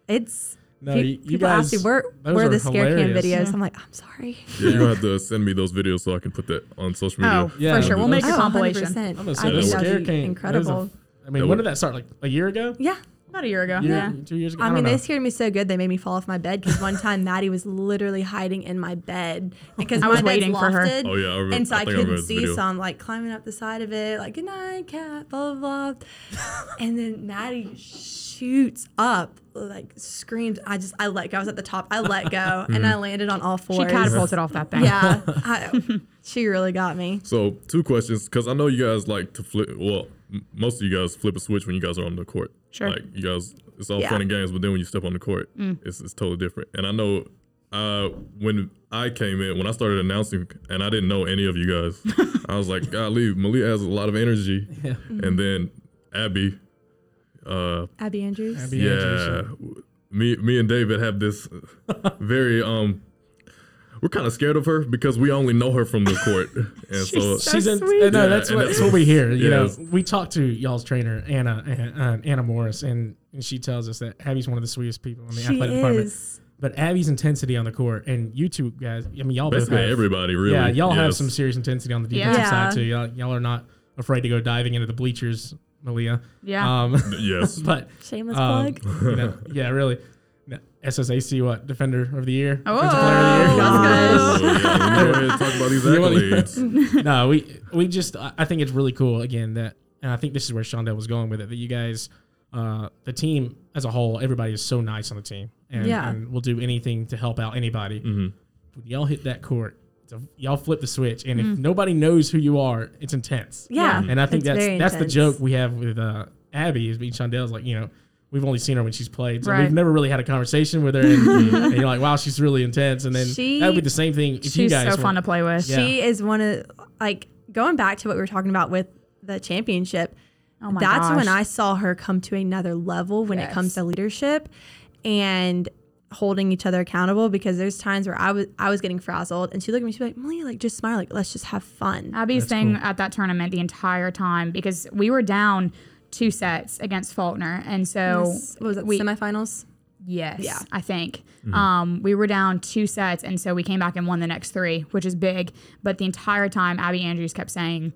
it's No, pe- you- you people ask guys- me where those where are the scare cam videos. Yeah. I'm like, I'm sorry. Yeah, you're gonna have to send me those videos so I can put that on social media. Oh, Yeah, for sure. We'll oh, make a that's- Oh, compilation. 100%. I'm gonna I say think the that scare cam. incredible. I mean, That when did that start? Like a year ago? yeah. About a year ago. Year- Yeah. two years ago. I, I, mean, don't they scared me so good they made me fall off my bed because one time Maddie was literally hiding in my bed because I my was bed's waiting for her. lofted. Oh, yeah, I remember- and so I I, think I remember couldn't this see, so I'm like climbing up the side of it, like good night, cat, blah blah blah, and then Maddie shoots up, like screams. I just I let go. I was at the top. I let go, *laughs* and I landed on all fours. She catapulted off that thing. Yeah, *laughs* I, she really got me. So two questions, because I know you guys like to flip. Well, m- most of you guys flip a switch when you guys are on the court. Sure. Like you guys, it's all Yeah. fun and games, but then when you step on the court, it's, it's totally different. And I know uh, when I came in, when I started announcing, and I didn't know any of you guys, *laughs* I was like, golly, Melea has a lot of energy. And then Abby uh, Abby Andrews. Abby yeah, Andrews. me me and David have this very um. We're kind of scared of her because we only know her from the court, *laughs* and so so She's in, sweet. uh, no, Yeah, that's and what that's- that's what we hear. You Yes. know, we talked to y'all's trainer Anna uh, Anna Morris, and, and she tells us that Abby's one of the sweetest people in the She athletic department. is. But Abby's intensity on the court, and you two guys, I mean, y'all both basically have everybody really. Yeah, y'all have some serious intensity on the defensive Yeah. side too. Y'all, y'all are not afraid to go diving into the bleachers, Melea. Yeah. Um, *laughs* Yes. *laughs* but Shameless um, plug. *laughs* you know, yeah, really. SSAC, what defender of the year? Oh, Defensive player of the year? that's good. Oh, yeah, let me go ahead talk about these accolades. no, we we just I I think it's really cool again that and I think this is where Shawndell was going with it that you guys uh, the team as a whole everybody is so nice on the team and, Yeah. and will do anything to help out anybody. Mhm. When y'all hit that court, it's a, y'all flip the switch and if nobody knows who you are, it's intense. Yeah. And I think It's that's very that's the joke we have with uh, Abby is being Shawndell's like you know. We've only seen her when she's played, so Right. we've never really had a conversation with her. *laughs* And, and you're like, "Wow, she's really intense." And then She- that would be the same thing if you She's guys so were- fun to play with. Yeah. She is one of like going back to what we were talking about with the championship. Oh my That's gosh. when I saw her come to another level when it comes to leadership and holding each other accountable because there's times where I was I was getting frazzled and she looked at me she's like Melea like just smile like let's just have fun Abby's That's thing cool. at that tournament the entire time because we were down two sets against Faulkner, and so what was it we- semifinals Yes, Yeah. I think. Um, we were down two sets, and so we came back and won the next three, which is big. But the entire time, Abby Andrews kept saying,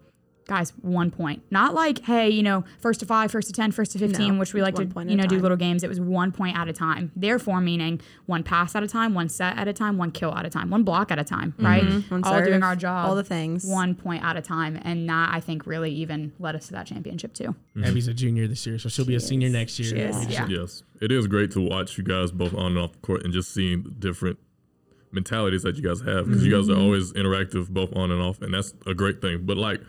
guys, one point. Not like, hey, you know, first to five, first to 10, first to 15, No, which we like to, point you know, a do time. little games. It was one point at a time. Therefore, meaning one pass at a time, one set at a time, one kill at a time, one block at a time, right? One All doing our job. all the things. One point at a time. And that, I think, really even led us to that championship, too. Abby's a junior this year, so she'll be a senior next year. She is, yeah. Yes, it is great to watch you guys both on and off the court and just seeing different mentalities that you guys have because you guys Mm-hmm. are always interactive both on and off, and that's a great thing. But like,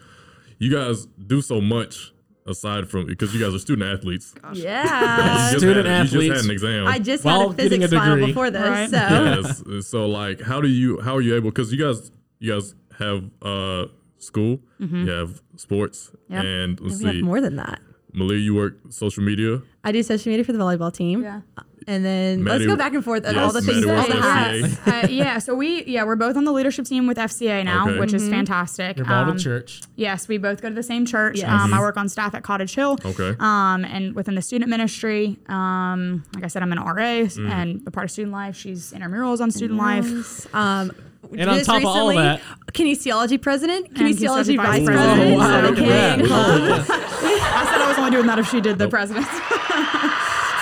you guys do so much aside from because you guys are student athletes. *laughs* You yeah Student had, You just had an exam. I just While had a getting a physics final degree. before this Right. so *laughs* yes. So like, how do you how are you able? Because you guys you guys have uh school, you have sports, Mm-hmm. Yep. and let's we have see, more than that Melea, you work social media. I do social media for the volleyball team Yeah. And then Maddie- let's go back and forth on yes, all the things Maddie all works the hats uh, yeah, so we yeah we're both on the leadership team with FCA now, Okay. which Mm-hmm. is fantastic. You're involved Um, with church. Yes, we both go to the same church. Yes. Um, I work on staff at Cottage Hill. Okay. Um, and within the student ministry, um, like I said, I'm an RA Mm. and a part of student life. She's intramurals on student life. Um, And on just top of all that- kinesiology president, kinesiology kinesiology vice vice president. Oh, wow, so look at okay, *laughs* *laughs* I said I was only doing that if she did the president. *laughs*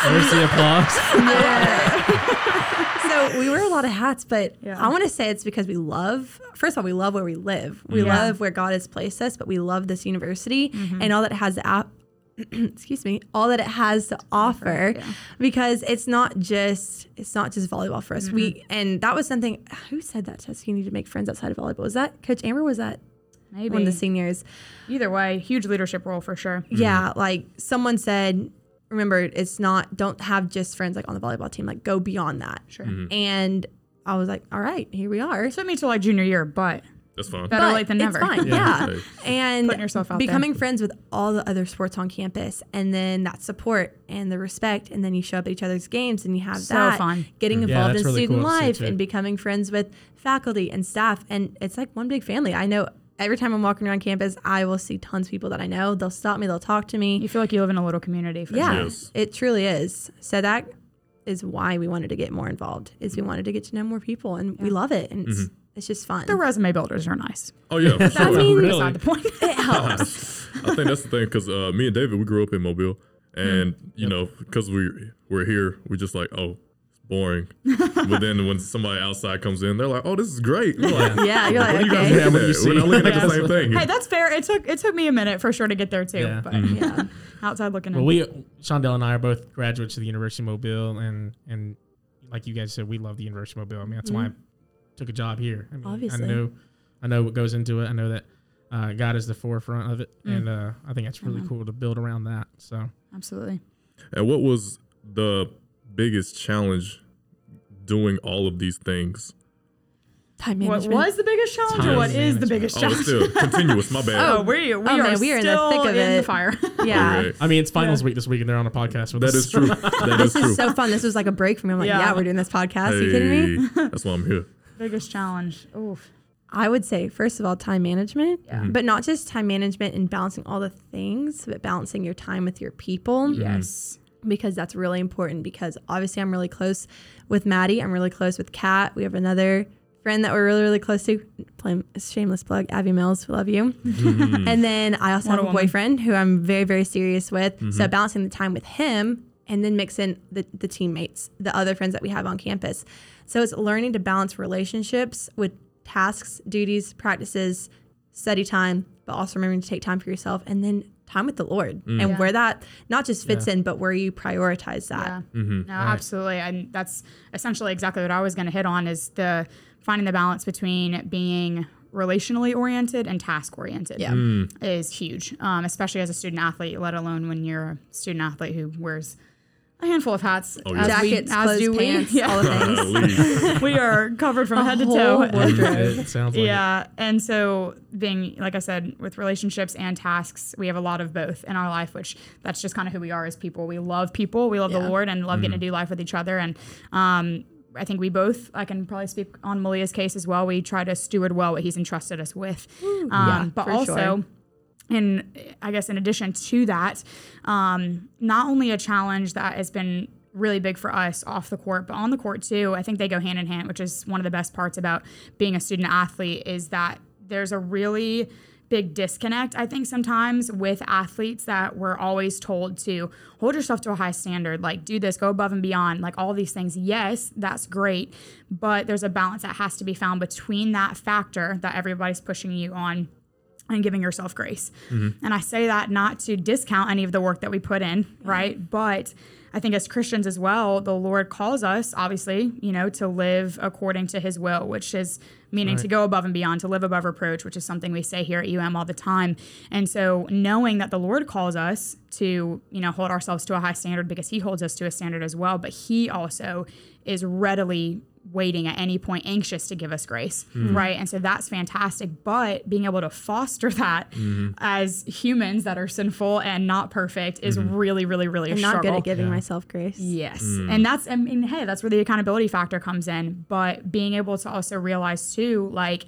There's the applause. *laughs* so we wear a lot of hats, but Yeah. I want to say it's because we love. First of all, we love where we live. We Yeah. love where God has placed us, but we love this university Mm-hmm. and all that it has to. Ap- *clears throat* excuse me, all that it has to offer, yeah. because it's not just it's not just volleyball for us. We Mm-hmm. and that was something. Who said that to us? You need to make friends outside of volleyball. Was that Coach Amber? Was that Maybe. one of the seniors? Either way, huge leadership role for sure. Yeah, like someone said, remember, it's not, don't have just friends like on the volleyball team, like go beyond that. Sure. Mm-hmm. And I was like, all right, here we are. so It took me to like junior year, but That's fine. Better But late than it's never. fine, *laughs* Yeah. yeah. And Putting yourself out there. becoming friends with all the other sports on campus, and then that support and the respect, and then you show up at each other's games, and you have So that fun. getting mm-hmm. involved that's in really student cool life and becoming friends with faculty and staff, and it's like one big family. I know every time I'm walking around campus, I will see tons of people that I know. They'll stop me, they'll talk to me. you feel like you live in a little community. For Yeah. Yes. it truly is. So that is why we wanted to get more involved. Is we wanted to get to know more people, and we love it, and it's, it's just fun. The resume builders are nice. Oh yeah, for I sure. mean, Really? Beside the point. *laughs* it helps. I think that's the thing because uh, me and David we grew up in Mobile, and you know because we we're here, we just like oh it's boring. *laughs* but then when somebody outside comes in, they're like oh this is great. We're like, yeah, you're what like are you guys okay. Yeah, looking what do you see? We're not looking at the *laughs* same thing. hey, that's fair. It took it took me a minute for sure to get there too. Yeah. But Yeah. outside looking Well, in. we Shondell and I are both graduates of the University of Mobile, and and like you guys said, we love the University of Mobile. I mean, that's why I took a job here. I mean, Obviously. I know, I know what goes into it. I know that uh, God is the forefront of it, and uh, I think it's really cool to build around that. So Absolutely. And what was the biggest challenge doing all of these things? Time management. what was the biggest challenge or Time what is the management. biggest Oh, challenge? it's still continuous. My bad. *laughs* Oh, we, we Oh, are man, we are in the thick of in the fire. *laughs* *laughs* Yeah. Okay. I mean, it's finals week this week, and they're on a podcast with That us. is true. That is This true. is so fun. This was like a break for me. I'm like, Yeah. yeah, we're doing this podcast. you kidding me? That's why I'm here. biggest challenge. Oof. I would say, first of all, time management, Yeah. Mm-hmm. but not just time management and balancing all the things, but balancing your time with your people. Yes. Mm-hmm. Because that's really important. Because obviously, I'm really close with Maddie. I'm really close with Kat. We have another friend that we're really, really close to. Play, shameless plug, Abby Mills. We love you. Mm-hmm. and then I also What have a a woman. boyfriend who I'm very, very serious with. So mm-hmm. balancing the time with him and then mix in the, the teammates, the other friends that we have on campus. So it's learning to balance relationships with tasks, duties, practices, study time, but also remembering to take time for yourself and then time with the Lord mm. and Yeah. where that not just fits in, but where you prioritize that. Yeah. Mm-hmm. No, absolutely. And that's essentially exactly what I was going to hit on is the finding the balance between being relationally oriented and task oriented Yeah. Mm. is huge, um, especially as a student athlete, let alone when you're a student athlete who wears a handful of hats. Oh, as yeah. we- Jackets, as clothes, do we. pants, Yeah. all *laughs* the things. *laughs* We are covered from head to toe. wardrobe. it sounds like it. Yeah. And so being like I said, with relationships and tasks, we have a lot of both in our life, which that's just kind of who we are as people. We love people, we love the Lord and love getting to do life with each other. And um I think we both, I can probably speak on Melea's case as well. We try to steward well what he's entrusted us with. Um, Yeah, but for also, sure. And I guess in addition to that, um, not only a challenge that has been really big for us off the court, but on the court too. I think they go hand in hand, which is one of the best parts about being a student athlete is that there's a really big disconnect i think sometimes with athletes that we're always told to hold yourself to a high standard like do this go above and beyond like all these things yes that's great but there's a balance that has to be found between that factor that everybody's pushing you on and giving yourself grace. Mm-hmm. And I say that not to discount any of the work that we put in, right? But I think as Christians as well, the Lord calls us, obviously, you know, to live according to his will, which is meaning to go above and beyond, to live above reproach, which is something we say here at UM all the time. And so knowing that the Lord calls us to, you know, hold ourselves to a high standard because he holds us to a standard as well, but he also is readily waiting at any point anxious to give us grace mm-hmm. right and so that's fantastic but being able to foster that mm-hmm. as humans that are sinful and not perfect is mm-hmm. really really really I'm not struggle good at giving Yeah. myself grace. Yes. Mm. And that's, I mean, hey, that's where the accountability factor comes in. But being able to also realize, too, like,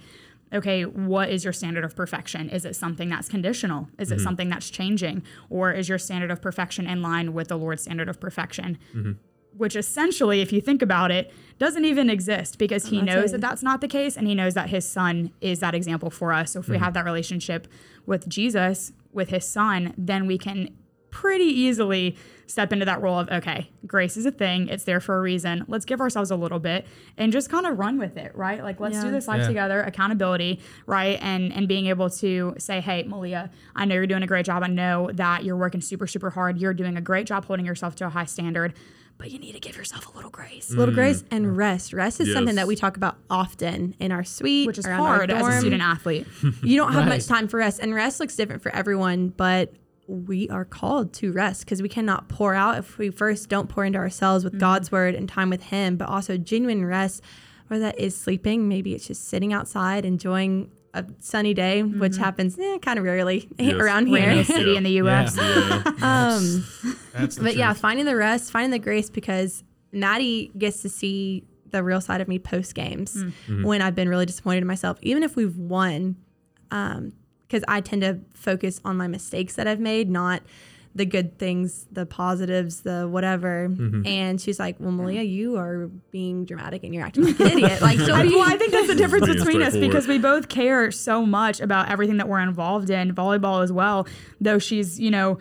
okay, what is your standard of perfection? Is it something that's conditional? Is it mm-hmm. something that's changing? Or is your standard of perfection in line with the Lord's standard of perfection? Mm-hmm. Which essentially, if you think about it, doesn't even exist because he knows it. that that's not the case and he knows that his son is that example for us. So if we mm-hmm. have that relationship with Jesus, with his son, then we can pretty easily step into that role of okay grace is a thing. It's there for a reason. Let's give ourselves a little bit and just kind of run with it right? Like let's do this life Yeah. together accountability right? And and being able to say hey Melea i know you're doing a great job. I know that you're working super super hard. You're doing a great job holding yourself to a high standard but you need to give yourself a little grace. A little mm. grace and rest. Rest is something that we talk about often in our suite, which is our hard as a student athlete. *laughs* You don't have Right. much time for rest, and rest looks different for everyone, but we are called to rest because we cannot pour out if we first don't pour into ourselves with mm-hmm. God's word and time with Him, but also genuine rest, whether that is sleeping, maybe it's just sitting outside enjoying a sunny day, which mm-hmm. happens eh, kind of rarely *laughs* Yes. around here. rainiest *laughs* city Yeah. in the us Yeah. Um, That's the but yeah, finding the rest, finding the grace because Maddie gets to see the real side of me post games mm. mm-hmm. when I've been really disappointed in myself, even if we've won. Um, Because I tend to focus on my mistakes that I've made, not the good things, the positives, the whatever. And she's like, "Well, Melea, you are being dramatic and you're acting like an idiot." Like, she'll *laughs* I, well, I think that's the difference between us because we both care so much about everything that we're involved in, volleyball as well. Though she's, you know,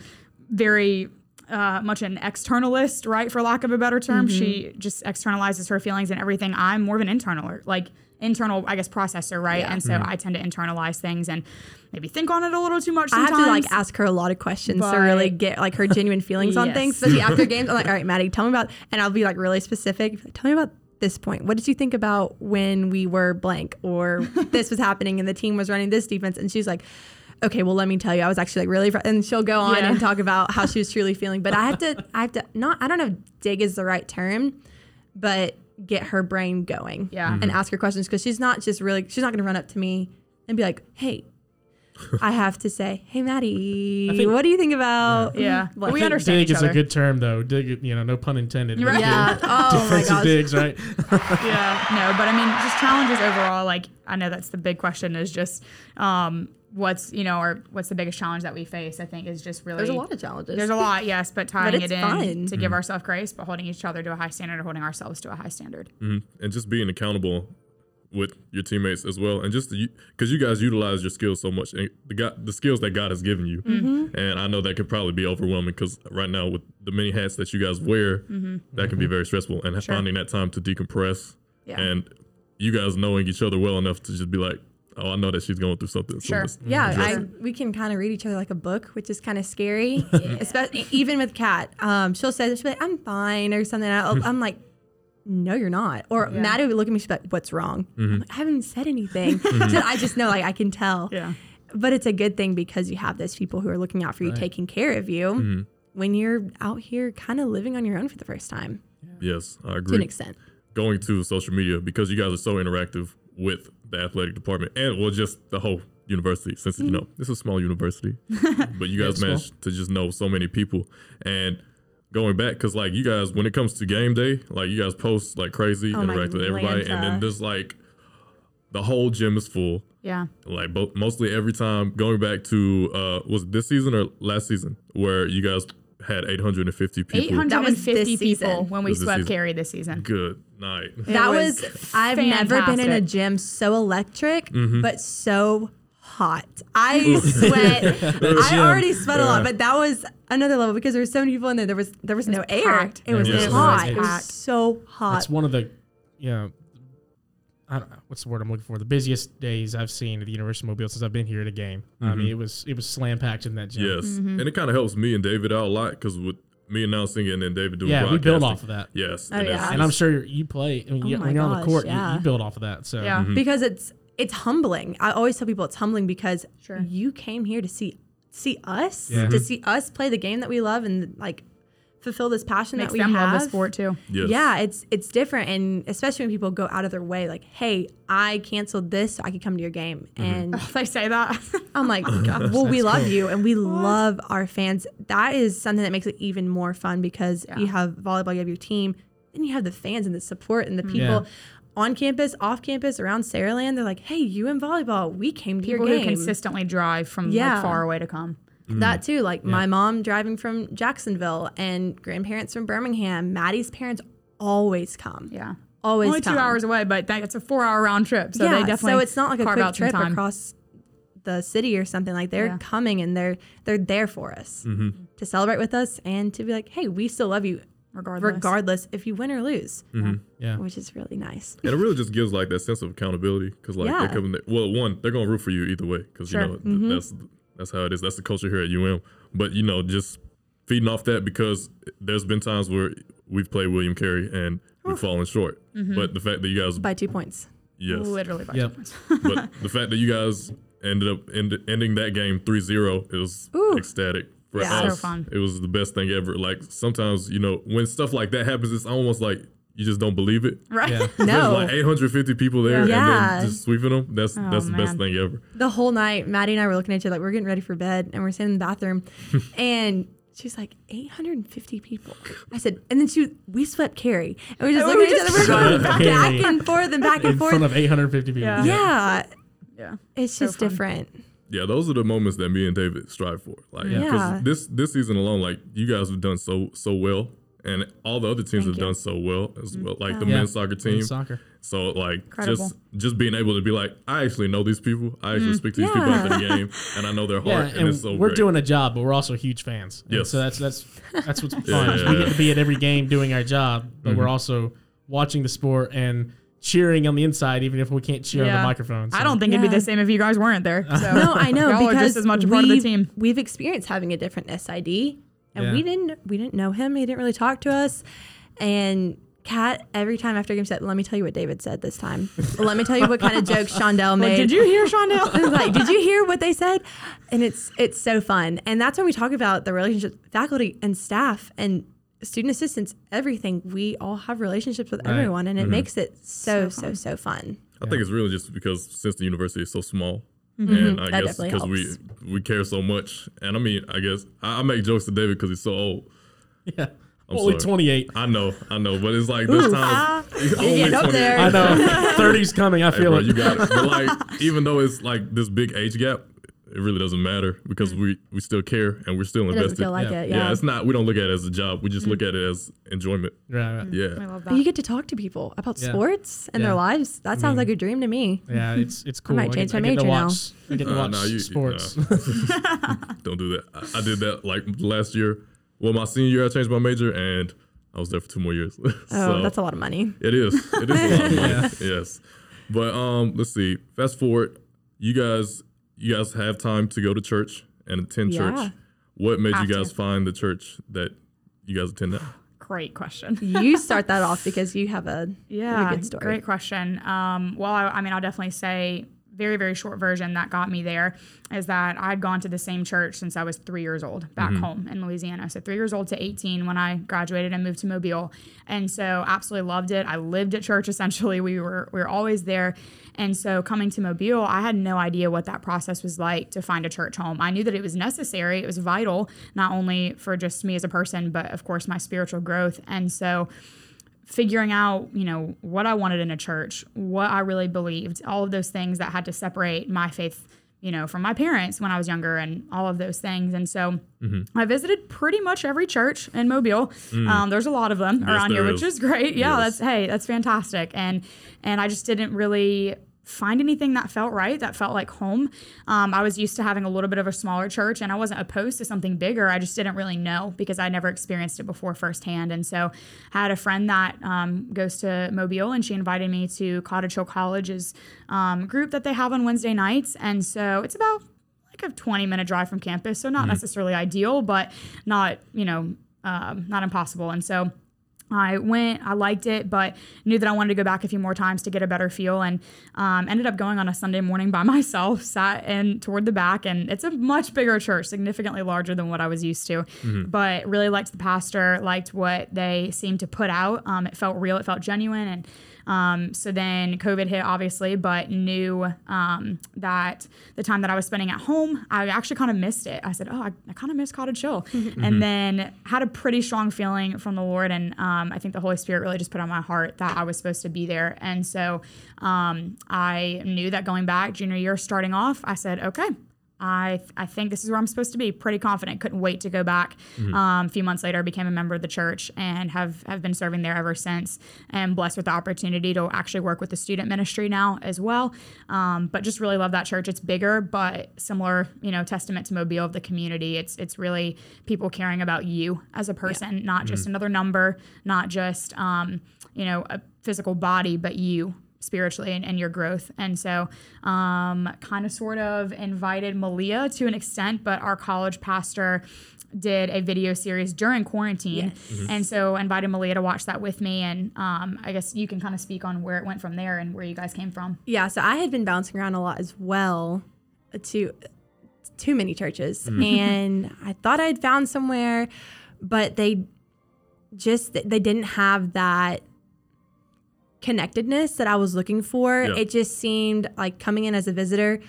very uh, much an externalist, right? For lack of a better term, she just externalizes her feelings and everything. I'm more of an internaler, like internal, I guess, processor, right? Yeah. And so mm-hmm. I tend to internalize things and maybe think on it a little too much. I have to like ask her a lot of questions to really get like her genuine feelings on things. Especially after *laughs* games, I'm like, all right, Maddie, tell me about, and I'll be like really specific. Tell me about this point. What did you think about when we were blank or *laughs* this was happening and the team was running this defense? And she's like, okay, well, let me tell you, I was actually like really, fr-, and she'll go on Yeah. and talk about how *laughs* she was truly feeling. But I have to, I have to not, I don't know, if dig is the right term, but get her brain going. Yeah. And ask her questions because she's not just really she's not gonna run up to me and be like, Hey, *laughs* I have to say, Hey Maddie, think- what do you think about Yeah. What? we I think understand dig each is other. a good term though. Dig, you know, no pun intended. Right. Yeah. Oh my gosh. digs, right? *laughs* yeah. No, but I mean, just challenges overall. Like, I know that's the big question is just um, what's, you know, or what's the biggest challenge that we face, I think is just really. There's a lot of challenges. There's a lot, yes, but tying it's it in fun. to give mm-hmm. ourselves grace, but holding each other to a high standard or holding ourselves to a high standard. Mm-hmm. and just being accountable with your teammates as well, and just because you guys utilize your skills so much, and the God, the skills that God has given you, Mm-hmm. mm-hmm. and I know that could probably be overwhelming because right now with the many hats that you guys wear, that can be very stressful, and finding that time to decompress, Yeah. and you guys knowing each other well enough to just be like, oh, I know that she's going through something. Sure. let's- Yeah, I, we can kind of read each other like a book, which is kind of scary. *laughs* Especially even with Kat, um, she'll say she'll be like, "I'm fine" or something. I'll, I'm like, "No, you're not." Or Yeah. Maddie would look at me, she's like, "What's wrong?" I'm like, I haven't said anything. *laughs* So I just know, like, I can tell. Yeah. But it's a good thing because you have those people who are looking out for you, Right. taking care of you Mm-hmm. when you're out here kind of living on your own for the first time yes, I agree. to an extent. going to social media because you guys are so interactive with the athletic department and well just the whole university since you know it's a small university *laughs* but you guys it's small. managed to just know so many people and going back because like you guys when it comes to game day like you guys post like crazy Oh my interact with everybody and then Lanta. there's like the whole gym is full Yeah. like both mostly every time going back to uh was it this season or last season where you guys had 850 people That was this 850 people season. when we swept season. carry this season. good night That was was, I've never been in a gym so electric, Mm-hmm. but so hot. I sweat. *laughs* I already sweat a lot, but that was another level because there were so many people in there. There was there was, no air. packed. It was Yeah, it was hot. It was so hot. That's one of the, you know, I don't know what's the word I'm looking for. The busiest days I've seen at the University of Mobile since I've been here at a game. I Mm-hmm. mean, it was it was slam packed in that gym. Yes, Mm-hmm. and it kind of helps me and David out a lot because with me announcing it and then David doing Yeah, we build broadcasting, off of that. Yes, Oh, and yeah. And I'm sure you play. I mean, Oh you, when you're on the gosh, court, you, yeah. you build off of that. So Yeah. Mm-hmm. because it's it's humbling. I always tell people it's humbling because Sure. you came here to see see us, Yeah. to see us play the game that we love and like fulfill this passion Makes that we them have. love the sport too. yes. Yeah, it's it's different, and especially when people go out of their way, like, "Hey, I canceled this so I could come to your game," Mm-hmm. and *laughs* they say that. I'm like, *laughs* "Well, we love you, and we love our fans." That is something that makes it even more fun because you have volleyball, you have your team, then you have the fans and the support and the people. Yeah. On campus, off campus, around Saraland, they're like, "Hey, you in volleyball? We came to People your who game." consistently drive from Yeah. like far away to come. That too, like my mom driving from Jacksonville and grandparents from Birmingham. Maddie's parents always come. Yeah. Always Only come. two hours away, but that, it's a four hour round trip. So they definitely so it's not like a carve quick trip time. across the city or something. Like they're Yeah. coming and they're they're there for us Mm-hmm. to celebrate with us and to be like, hey, we still love you regardless. regardless if you win or lose, yeah, which is really nice. and *laughs* it really just gives like that sense of accountability because like Yeah. they're coming. There, well, one, they're gonna root for you either way because Sure. you know Mm-hmm. that's that's how it is. That's the culture here at UM. But you know, just feeding off that because there's been times where we've played William Carey and we've fallen short. Mm-hmm. But the fact that you guys, By two points. yes, Literally by Yep. two points. *laughs* but the fact that you guys ended up end, ending that game 3-0 it was Ooh. ecstatic for Yeah. So us fun. it was the best thing ever like sometimes you know when stuff like that happens it's almost like you just don't believe it right. yeah. *laughs* There's No. like 850 people there Yeah. and then just sweeping them that's Oh, that's the best thing ever The whole night, Maddie and I were looking at each other like we're getting ready for bed and we're sitting in the bathroom *laughs* and she's like 850 people. I said, and then she we swept Carey and we were just looking we at each other. We're going *laughs* swept back, Carey. back and forth and back and in forth. front of 850 people. Yeah. yeah, Yeah. it's So just fun. different. yeah those are the moments that me and david strive for like Yeah. because this this season alone like you guys have done so so well and all the other teams Thank have you. done so well as well like the Yeah. men's soccer team Men's soccer. So like Incredible. just just being able to be like, I actually know these people. I actually speak to these people Yeah. after the game, and I know their Yeah, heart, and, and it's so we're great. doing a job, but we're also huge fans. And Yes. so that's that's that's what's *laughs* fun. Yeah, yeah, we get to be at every game doing our job, but Mm-hmm. we're also watching the sport and cheering on the inside, even if we can't cheer on Yeah. the microphone. I don't think it'd be the same if you guys weren't there. *laughs* So No, I know Y'all because are just as much a part of the team. We've experienced having a different SID, and Yeah. we didn't we didn't know him. He didn't really talk to us, and. Kat, every time after game said, let me tell you what David said this time. let me tell you what kind of jokes *laughs* Shawndell made. Like, did you hear Shawndell? *laughs* Like, did you hear what they said? And it's it's so fun. And that's when we talk about the relationship faculty and staff and student assistants, everything. We all have relationships with Right. everyone, and it mm-hmm. makes it so So so so fun. I think it's really just because since the university is so small, and I Mm-hmm. That guess because we we care so much, and I mean, I guess I, I make jokes to David because he's so old. Yeah. I'm Only sorry. 28. I know, I know, but it's like *laughs* this Ooh. time he's up 28. there. I know. *laughs* 30's coming. I Hey, feel bro, it. you got it. But like, *laughs* even though it's like this big age gap, it really doesn't matter because we we still care and we're still It invested. doesn't feel like Yeah. it. yeah. Yeah. it's not. We don't look at it as a job. We just look at it as enjoyment. Right, right. Yeah. I love But you get to talk to people about Yeah. sports and Yeah. their lives. That sounds mean- like a dream to me. Yeah, it's it's cool. *laughs* I might I change get, my I get to major now. watch, I get to *laughs* Uh, watch no, you- sports. *laughs* Don't do that. I, I did that like last year. Well, my senior year, I changed my major and I was there for two more years. Oh, so that's a lot of money. it is. It is a lot of money. Yeah. Yes. But um, let's see. Fast forward. You guys, you guys have time to go to church and attend Yeah. church. What made Have you to. guys find the church that you guys attend now? *gasps* Great question. *laughs* You start that off because you have a Yeah, good story. great question. Um, well, I, I mean, I'll definitely say very, very short version that got me there is that I'd gone to the same church since I was three years old back mm-hmm. home in Louisiana. So three years old to 18 when I graduated and moved to Mobile. And so absolutely loved it. I lived at church *laughs* essentially. We were we were always there. And so coming to Mobile, I had no idea what that process was like to find a church home. I knew that it was necessary, it was vital, not only for just me as a person, but of course my spiritual growth. And so figuring out, you know, what I wanted in a church, what I really believed, all of those things that had to separate my faith, you know, from my parents when I was younger and all of those things. And so I visited pretty much every church in Mobile. Um, there's a lot of them around here, which is. is great. Yeah, Yes. that's hey, that's fantastic. And and I just didn't really find anything that felt right, that felt like home. Um, I was used to having a little bit of a smaller church and I wasn't opposed to something bigger. I just didn't really know because I never experienced it before firsthand. And so I had a friend that um, goes to Mobile and she invited me to Cottage Hill College's um, group that they have on Wednesday nights. And so it's about like a 20 minute drive from campus. So not necessarily ideal, but not, you know, um, not impossible. And so I went, I liked it, but knew that I wanted to go back a few more times to get a better feel and um, ended up going on a Sunday morning by *laughs* myself, sat in toward the back. And it's a much bigger church, significantly larger than what I was used to. But really liked the pastor, liked what they seemed to put out. Um, it felt real, it felt genuine. And um, so then COVID hit, obviously, but knew um, that the time that I was spending at home, I actually kind of missed it. I said, Oh, I, I kind of miss Cottage Hill. *laughs* And then had a pretty strong feeling from the Lord. And um, I think the Holy Spirit really just put on my heart that I was supposed to be there. And so um, I knew that going back, junior year, starting off, I said, Okay. I, I think this is where I'm supposed to be. Pretty confident. Couldn't wait to go back. Um, a few months later, became a member of the church and have have been serving there ever since. And blessed with the opportunity to actually work with the student ministry now as well. Um, but just really love that church. It's bigger, but similar, you know, testament to Mobile of the community. It's it's really people caring about you as a person, not just another number, not just um, you know a physical body, but you spiritually and, and your growth. And so, um, kind of sort of invited Melea to an extent, but our college pastor did a video series during quarantine. And so invited Melea to watch that with me. And um, I guess you can kind of speak on where it went from there and where you guys came from. Yeah, so I had been bouncing around a lot as well to too many churches. And I thought I'd found somewhere, but they just they didn't have that connectedness that I was looking for. Yeah. It just seemed like coming in as a visitor,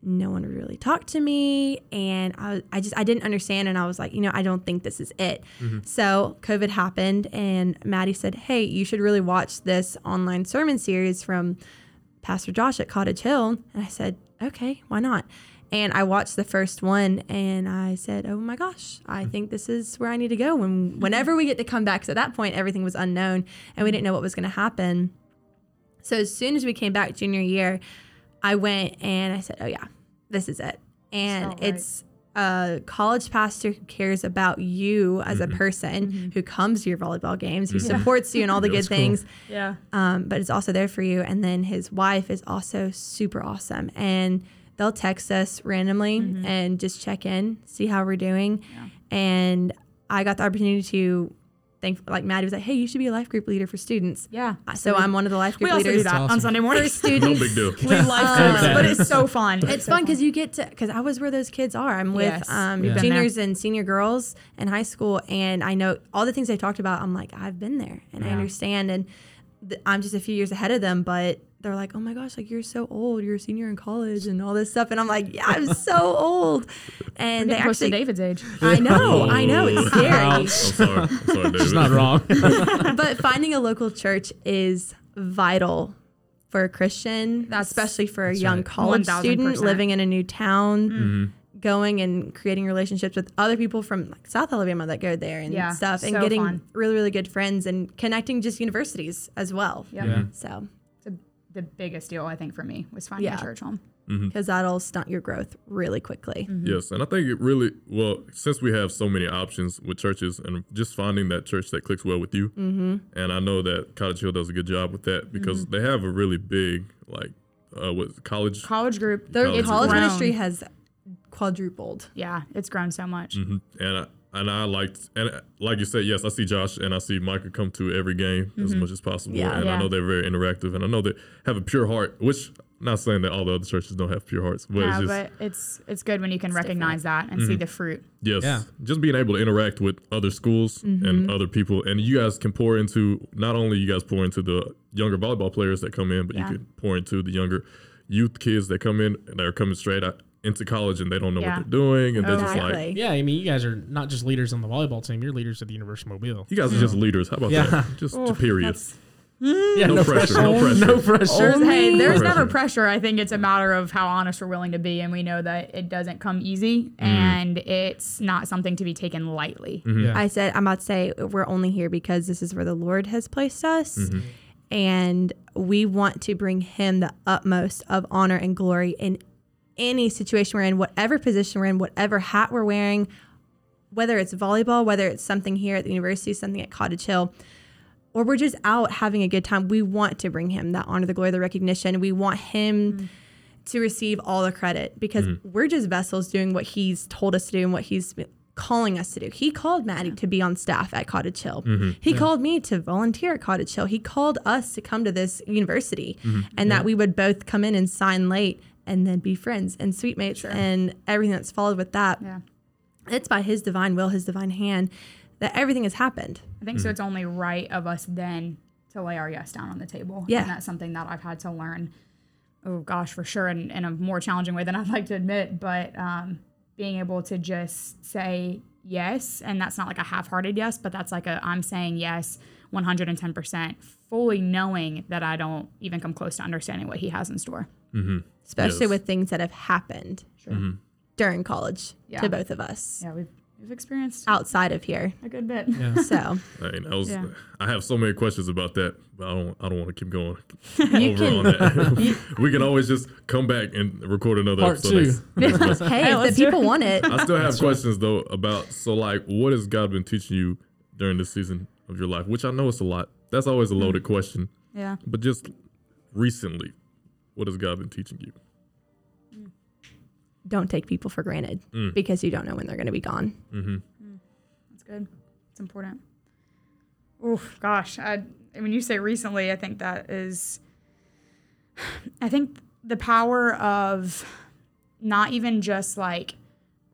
no one really talked to me and I, I just I didn't understand and I was like, you know, I don't think this is it. Mm-hmm. So COVID happened and Maddie said, Hey, you should really watch this online sermon series from Pastor Josh at Cottage Hill. And I said, Okay, why not? And I watched the first one and I said, Oh my gosh, I mm. think this is where I need to go. When whenever we get to come back, because at that point everything was unknown and we didn't know what was gonna happen. So as soon as we came back junior year, I went and I said, "Oh yeah, this is it." And Felt right. it's a college pastor who cares about you as a mm-hmm. person, mm-hmm. who comes to your volleyball games, who supports you and all the *laughs* good that's cool. things, Yeah. um, but it's also there for you. And then his wife is also super awesome, and they'll text us randomly and just check in, see how we're doing. And I got the opportunity to thank like Maddie was like, hey, you should be a life group leader for students. Yeah. So I'm one of the life group We also do leaders that on awesome. Sunday for mornings. *laughs* No students. big deal. Lead life groups, but it's so fun. It's fun because you get to because I was where those kids are. I'm with Yes. um, You've juniors and senior girls in high school, and I know all the things they talked about. I'm like, I've been there and I understand, and th- I'm just a few years ahead of them. But they're like, oh my gosh, like you're so old, you're a senior in college and all this stuff, and I'm like, yeah, I'm *laughs* so old. And they Getting close to actually, David's age. *laughs* I know, I know, it's scary. I'm *laughs* sorry. I'm sorry, David. It's not wrong. but finding a local church is vital for a Christian, That's- especially for a young right. college 1000%. student living in a new town, mm-hmm. going and creating relationships with other people from like South Alabama that go there and Yeah, stuff, and so getting fun. really, really good friends and connecting just universities as well. Yep. Yeah. So, It's a, the biggest deal I think for me was finding Yeah. a church home. because that'll stunt your growth really quickly. Yes, and I think it really well since we have so many options with churches and just finding that church that clicks well with you. Mm-hmm. And I know that Cottage Hill does a good job with that because they have a really big like uh, what college. College group. Their College college grown. ministry has quadrupled. Yeah, it's grown so much. Mhm. And I, and I liked and uh, like you said, yes, I see Josh and I see Micah come to every game as mm-hmm. much as possible, Yeah. and I know they're very interactive, and I know they have a pure heart. Which not saying that all the other churches don't have pure hearts, but Yeah, it's just but it's it's good when you can recognize that and see mm-hmm. the fruit. Yes. Yeah. Just being able to interact with other schools and mm-hmm. other people. And you guys can pour into, not only you guys pour into the younger volleyball players that come in, but Yeah. you can pour into the younger youth kids that come in and they're coming straight out into college and they don't know Yeah. what they're doing. And they're just like, yeah, I mean, you guys are not just leaders on the volleyball team; you're leaders of the University of Mobile. you guys are just hmm. leaders. How about Yeah. that? Just Ooh, period. that's- Yeah, No pressure, no pressure. no pressure. There's, hey, Only- there's Pressure. never pressure. I think it's a matter of how honest we're willing to be, and we know that it doesn't come easy, mm. and it's not something to be taken lightly. Mm-hmm. Yeah. I said, I'm about to say, we're only here because this is where the Lord has placed us. Mm-hmm. And we want to bring him the utmost of honor and glory in any situation we're in, whatever position we're in, whatever hat we're wearing, whether it's volleyball, whether it's something here at the university, something at Cottage Hill, or we're just out having a good time. We want to bring him that honor, the glory, the recognition. We want him mm-hmm. to receive all the credit because mm-hmm. we're just vessels doing what he's told us to do and what he's calling us to do. He called Maddie to be on staff at Cottage Hill. Mm-hmm. He called me to volunteer at Cottage Hill. He called us to come to this university and that we would both come in and sign late and then be friends and suite mates and everything that's followed with that. Yeah. It's by his divine will, his divine hand that everything has happened. I think so. It's only right of us then to lay our yes down on the table. Yeah. And that's something that I've had to learn, oh gosh, for sure, in, in a more challenging way than I'd like to admit. But um, being able to just say yes, and that's not like a half hearted yes, but that's like a I'm saying yes 110%, fully knowing that I don't even come close to understanding what he has in store. Mm-hmm. especially Yes. with things that have happened mm-hmm. during college Yeah. to both of us Yeah, we've, we've experienced outside of here. a good bit. *laughs* So I, mean, I was, Yeah. I have so many questions about that, but I don't, I don't want to keep going You over can- on that. *laughs* *laughs* we can always just come back and record another Part episode. two. next- next- hey, Hey, if the people want it, I still have questions though about so like what has God been teaching you during this season of your life? Which I know it's a lot. That's always a loaded mm-hmm. question. Yeah. But just recently, what has God been teaching you? don't take people for granted Mm. because you don't know when they're going to be gone. That's good. It's important. Oh gosh. I, when you say recently, I think that is, *sighs* I think the power of not even just like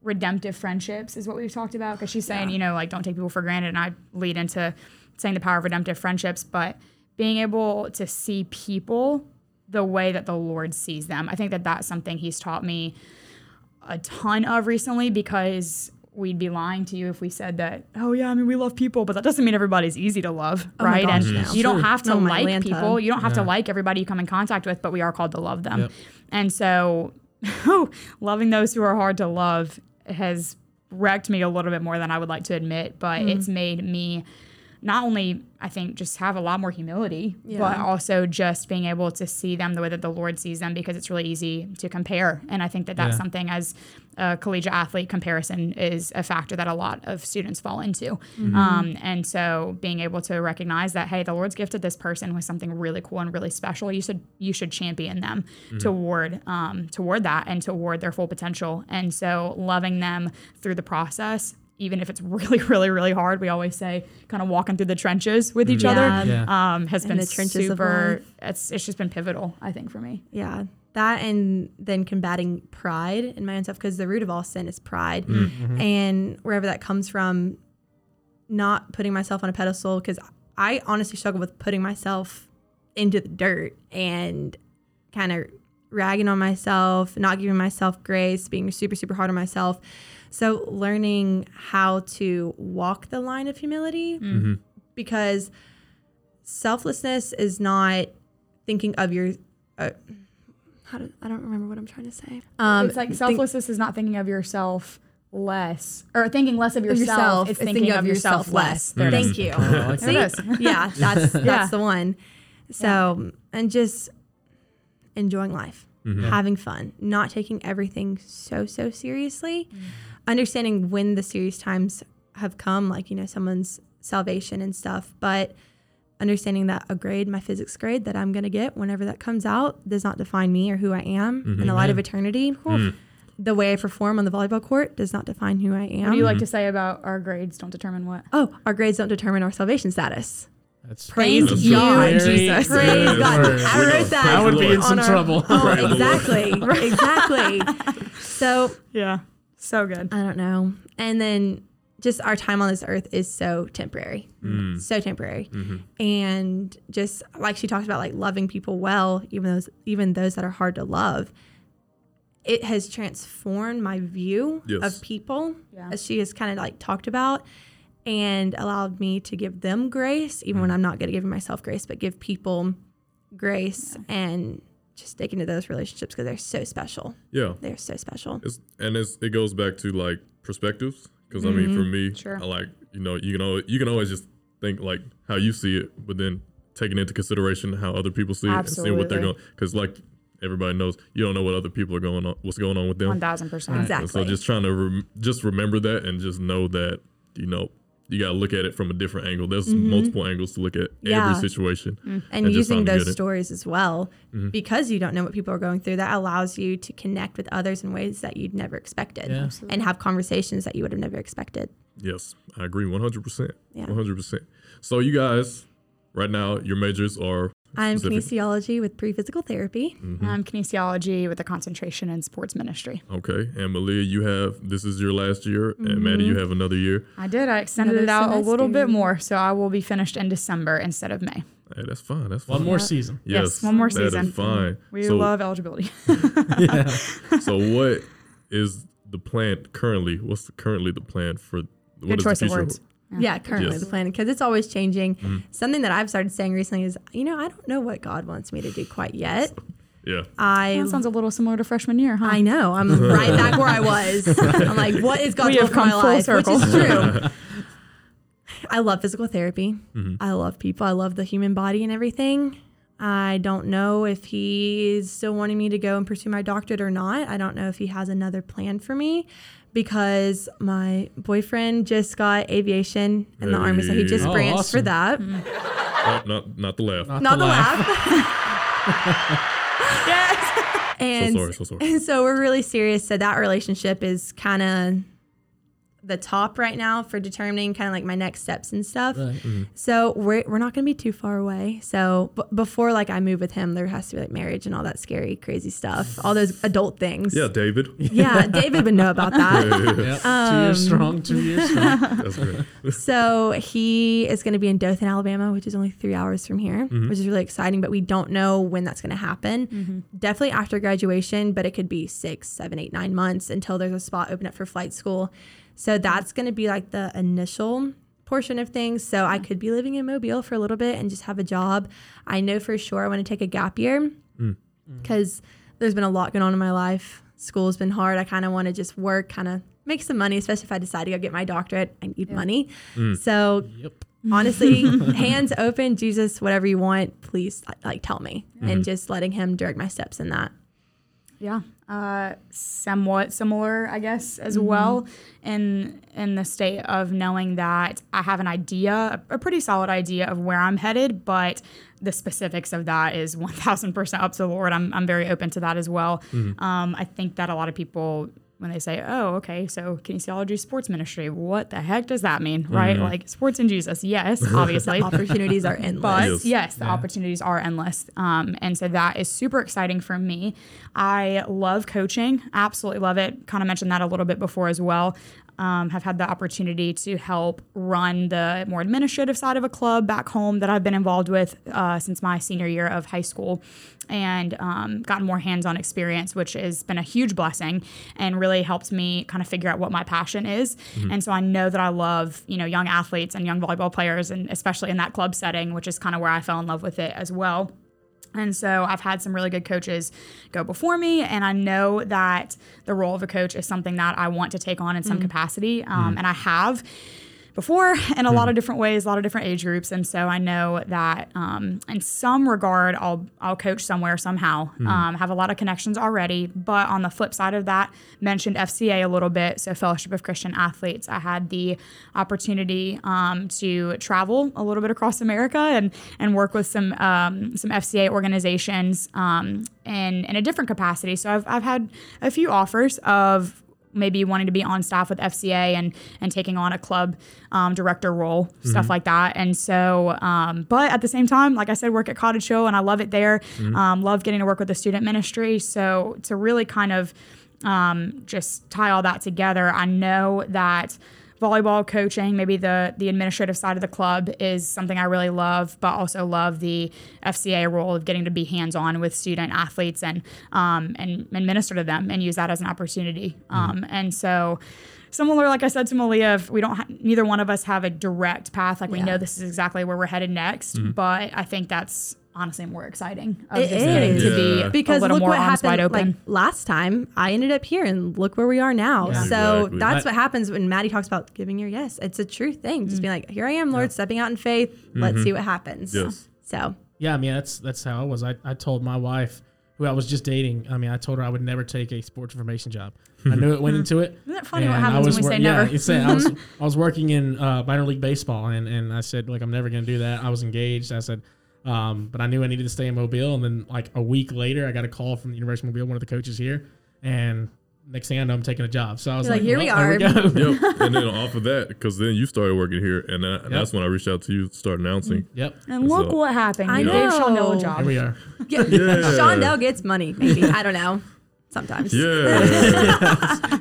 redemptive friendships is what we've talked about. Because she's saying, you know, like don't take people for granted. And I lead into saying the power of redemptive friendships, but being able to see people the way that the Lord sees them. I think that that's something He's taught me a ton of recently because we'd be lying to you if we said that, oh yeah, I mean we love people, but that doesn't mean everybody's easy to love, Oh right? gosh, and no. you don't have to Oh, my like Lanta. people. You don't have to like everybody you come in contact with, but we are called to love them. Yep. And so *laughs* loving those who are hard to love has wrecked me a little bit more than I would like to admit, but Mm. it's made me not only I think just have a lot more humility, Yeah. but also just being able to see them the way that the Lord sees them because it's really easy to compare. And I think that that's Yeah. something as a collegiate athlete comparison is a factor that a lot of students fall into. Um, and so being able to recognize that hey, the Lord's gifted this person with something really cool and really special. You should you should champion them toward um, toward that and toward their full potential. And so loving them through the process even if it's *laughs* really, really, really hard, we always say kind of walking through the trenches with each mm-hmm. Yeah. other Yeah. um, has In been the trenches super. It's it's just been pivotal, I think, for me. Yeah. That and then combating pride in my own self because the root of all sin is pride. Mm-hmm. Mm-hmm. And wherever that comes from, not putting myself on a pedestal because I honestly struggle with putting myself into the dirt and kind of ragging on myself, not giving myself grace, being super, super hard on myself. So learning how to walk the line of humility because selflessness is not thinking of your. Uh, how do, I don't remember what I'm trying to say. Um, it's like think- selflessness is not thinking of yourself less, or thinking less of yourself. yourself It's is thinking, of yourself less. *laughs* There it is. Thank you. Oh, like See? yeah, that's *laughs* that's Yeah. the one. So and just enjoying life, mm-hmm. having fun, not taking everything so so seriously, mm-hmm. understanding when the serious times have come, like you know someone's salvation and stuff, but understanding that a grade, my physics grade that I'm gonna get whenever that comes out, does not define me or who I am mm-hmm. in the light of eternity. The way I perform on the volleyball court does not define who I am. What do you like to say about our grades don't determine what? oh, our grades don't determine our salvation status. That's Praise That's God, true. Very Jesus. Praise God. word. I wrote that. I would be in on some our- trouble. *laughs* Oh, Praise the Lord. exactly. *laughs* exactly. So Yeah, so good. I don't know. And then just our time on this earth is so temporary. Mm. So temporary. Mm-hmm. And just like she talks about like loving people well, even those even those that are hard to love. It has transformed my view Yes. of people Yeah. as she has kind of like talked about and allowed me to give them grace even when mm. I'm not good at giving myself grace, but give people grace and just stick into those relationships because they're so special. Yeah. They're so special. It's, and it's, it goes back to like perspectives because I mean for mm-hmm. me Sure. I like you know you can always, you can always just think like how you see it but then taking into consideration how other people see it and seeing what they're going because like everybody knows you don't know what other people are going on what's going on with them One thousand percent. And so just trying to rem- just remember that and just know that you know you got to look at it from a different angle there's multiple angles to look at Mm-hmm. Yeah. every situation and, and using those stories as well because you don't know what people are going through that allows you to connect with others in ways that you'd never expected Yeah. and have conversations that you would have never expected Yes, I agree 100%. Yeah. 100%. So you guys right now your majors are i'm specific- kinesiology with pre-physical therapy mm-hmm. I'm kinesiology with a concentration in sports ministry. Okay, and Melea, you have this is your last year, and mm-hmm. Maddie, you have another year. I did. I extended Another it out a little bit more, so I will be finished in December instead of May. Hey, that's fine. That's fine. One more season. Yes, one more season. that is fine. We so, love eligibility. *laughs* *laughs* Yeah. So what is the plan currently? What's the, currently the plan for what Good is choice the of future? Words. yeah currently Yes. the plan because it's always changing something that i've started saying recently is you know i don't know what god wants me to do quite yet Yeah. i That sounds a little similar to freshman year, huh? I know. I'm *laughs* right back where I was. I'm like, what is God's We will for my full life? circle. Which is true. *laughs* I love physical therapy. Mm-hmm. I love people. I love the human body and everything. I don't know if he's still wanting me to go and pursue my doctorate or not. I don't know if he has another plan for me because my boyfriend just got aviation in the army, so he just Oh, branched for awesome. that. Mm. Oh, not not the laugh. Not the laugh. laugh. *laughs* yes. and so sorry. So sorry. And *laughs* so we're really serious. So that relationship is kind of the top right now for determining kind of like my next steps and stuff. Right. Mm-hmm. So we're, we're not going to be too far away. So b- before like I move with him, there has to be like marriage and all that scary, crazy stuff, all those adult things. Yeah, David. *laughs* Yeah, David would know about that. *laughs* Yep. two years um, strong. Two years *laughs* strong. That's great. So he is going to be in Dothan, Alabama, which is only three hours from here, mm-hmm. which is really exciting. But we don't know when that's going to happen. Mm-hmm. Definitely after graduation, but it could be six, seven, eight, nine months until there's a spot open up for flight school. So that's going to be like the initial portion of things. So I could be living in Mobile for a little bit and just have a job. I know for sure I want to take a gap year mm. mm. because there's been a lot going on in my life. School's been hard. I kind of want to just work, kind of make some money, especially if I decide to go get my doctorate. I need money. Mm. So Yep. honestly, *laughs* hands open, Jesus, whatever you want, please like, like tell me, mm-hmm. and just letting Him direct my steps in that. Yeah, uh, somewhat similar, I guess, as well. In in the state of knowing that I have an idea, a pretty solid idea of where I'm headed, but the specifics of that is one thousand percent up to the Lord. I'm I'm very open to that as well. Um, I think that a lot of people when they say, "Oh, okay, so kinesiology sports ministry, what the heck does that mean?" Right? Like sports and Jesus, yes, *laughs* obviously. Opportunities are *laughs* endless. But Yes. yes, the opportunities are endless. Um, and so that is super exciting for me. I love coaching, absolutely love it. Kind of mentioned that a little bit before as well. Um, have had the opportunity to help run the more administrative side of a club back home that I've been involved with uh, since my senior year of high school and um, gotten more hands on experience, which has been a huge blessing and really helped me kind of figure out what my passion is. And so I know that I love, you know, young athletes and young volleyball players, and especially in that club setting, which is kind of where I fell in love with it as well. And so I've had some really good coaches go before me, and I know that the role of a coach is something that I want to take on in some capacity, um, and I have before in a lot of different ways, a lot of different age groups, and so I know that um, in some regard, I'll I'll coach somewhere somehow. Um, have a lot of connections already, but on the flip side of that, mentioned FCA a little bit. So Fellowship of Christian Athletes, I had the opportunity um, to travel a little bit across America and and work with some um, some FCA organizations um, in in a different capacity. So I've I've had a few offers of maybe wanting to be on staff with FCA and and taking on a club um, director role, stuff like that. And so, um, but at the same time, like I said, work at Cottage Hill and I love it there. Um, love getting to work with the student ministry. So to really kind of um, just tie all that together, I know that volleyball coaching, maybe the the administrative side of the club is something I really love, but also love the FCA role of getting to be hands on with student athletes and um, and, and minister to them and use that as an opportunity. Um, and so. Similar, like I said to Melea, if we don't, ha- neither one of us have a direct path. Like we Yeah. know this is exactly where we're headed next, but I think that's honestly more exciting. Of It just getting to be Yeah. because a look more what arms happened wide open. like last time i ended up here and look where we are now Yeah. so Exactly. that's I- what happens when maddie talks about giving your yes it's a true thing just being like here i am lord stepping out in faith let's see what happens Yes. so Yeah, I mean that's that's how I was. I, I told my wife, who I was just dating, I mean I told her I would never take a sports information job. I knew it went *laughs* into it. Isn't that funny what and I happens was when we wor- say yeah, never? you say I was *laughs* I was working in uh, minor league baseball, and, and I said like I'm never gonna do that. I was engaged. I said, um, but I knew I needed to stay in Mobile, and then like a week later, I got a call from the University of Mobile, one of the coaches here, and next thing I know, I'm taking a job. So I was You're like, like, here we well, there are. go. *laughs* yep. And then off of that, because then you started working here, and, that, and that's when I reached out to you to start announcing. yep. and look So- what happened. I You gave Shawndell a know. job. Here we are. yeah. *laughs* Yeah. Shawndell gets money maybe i don't know sometimes Yeah. *laughs*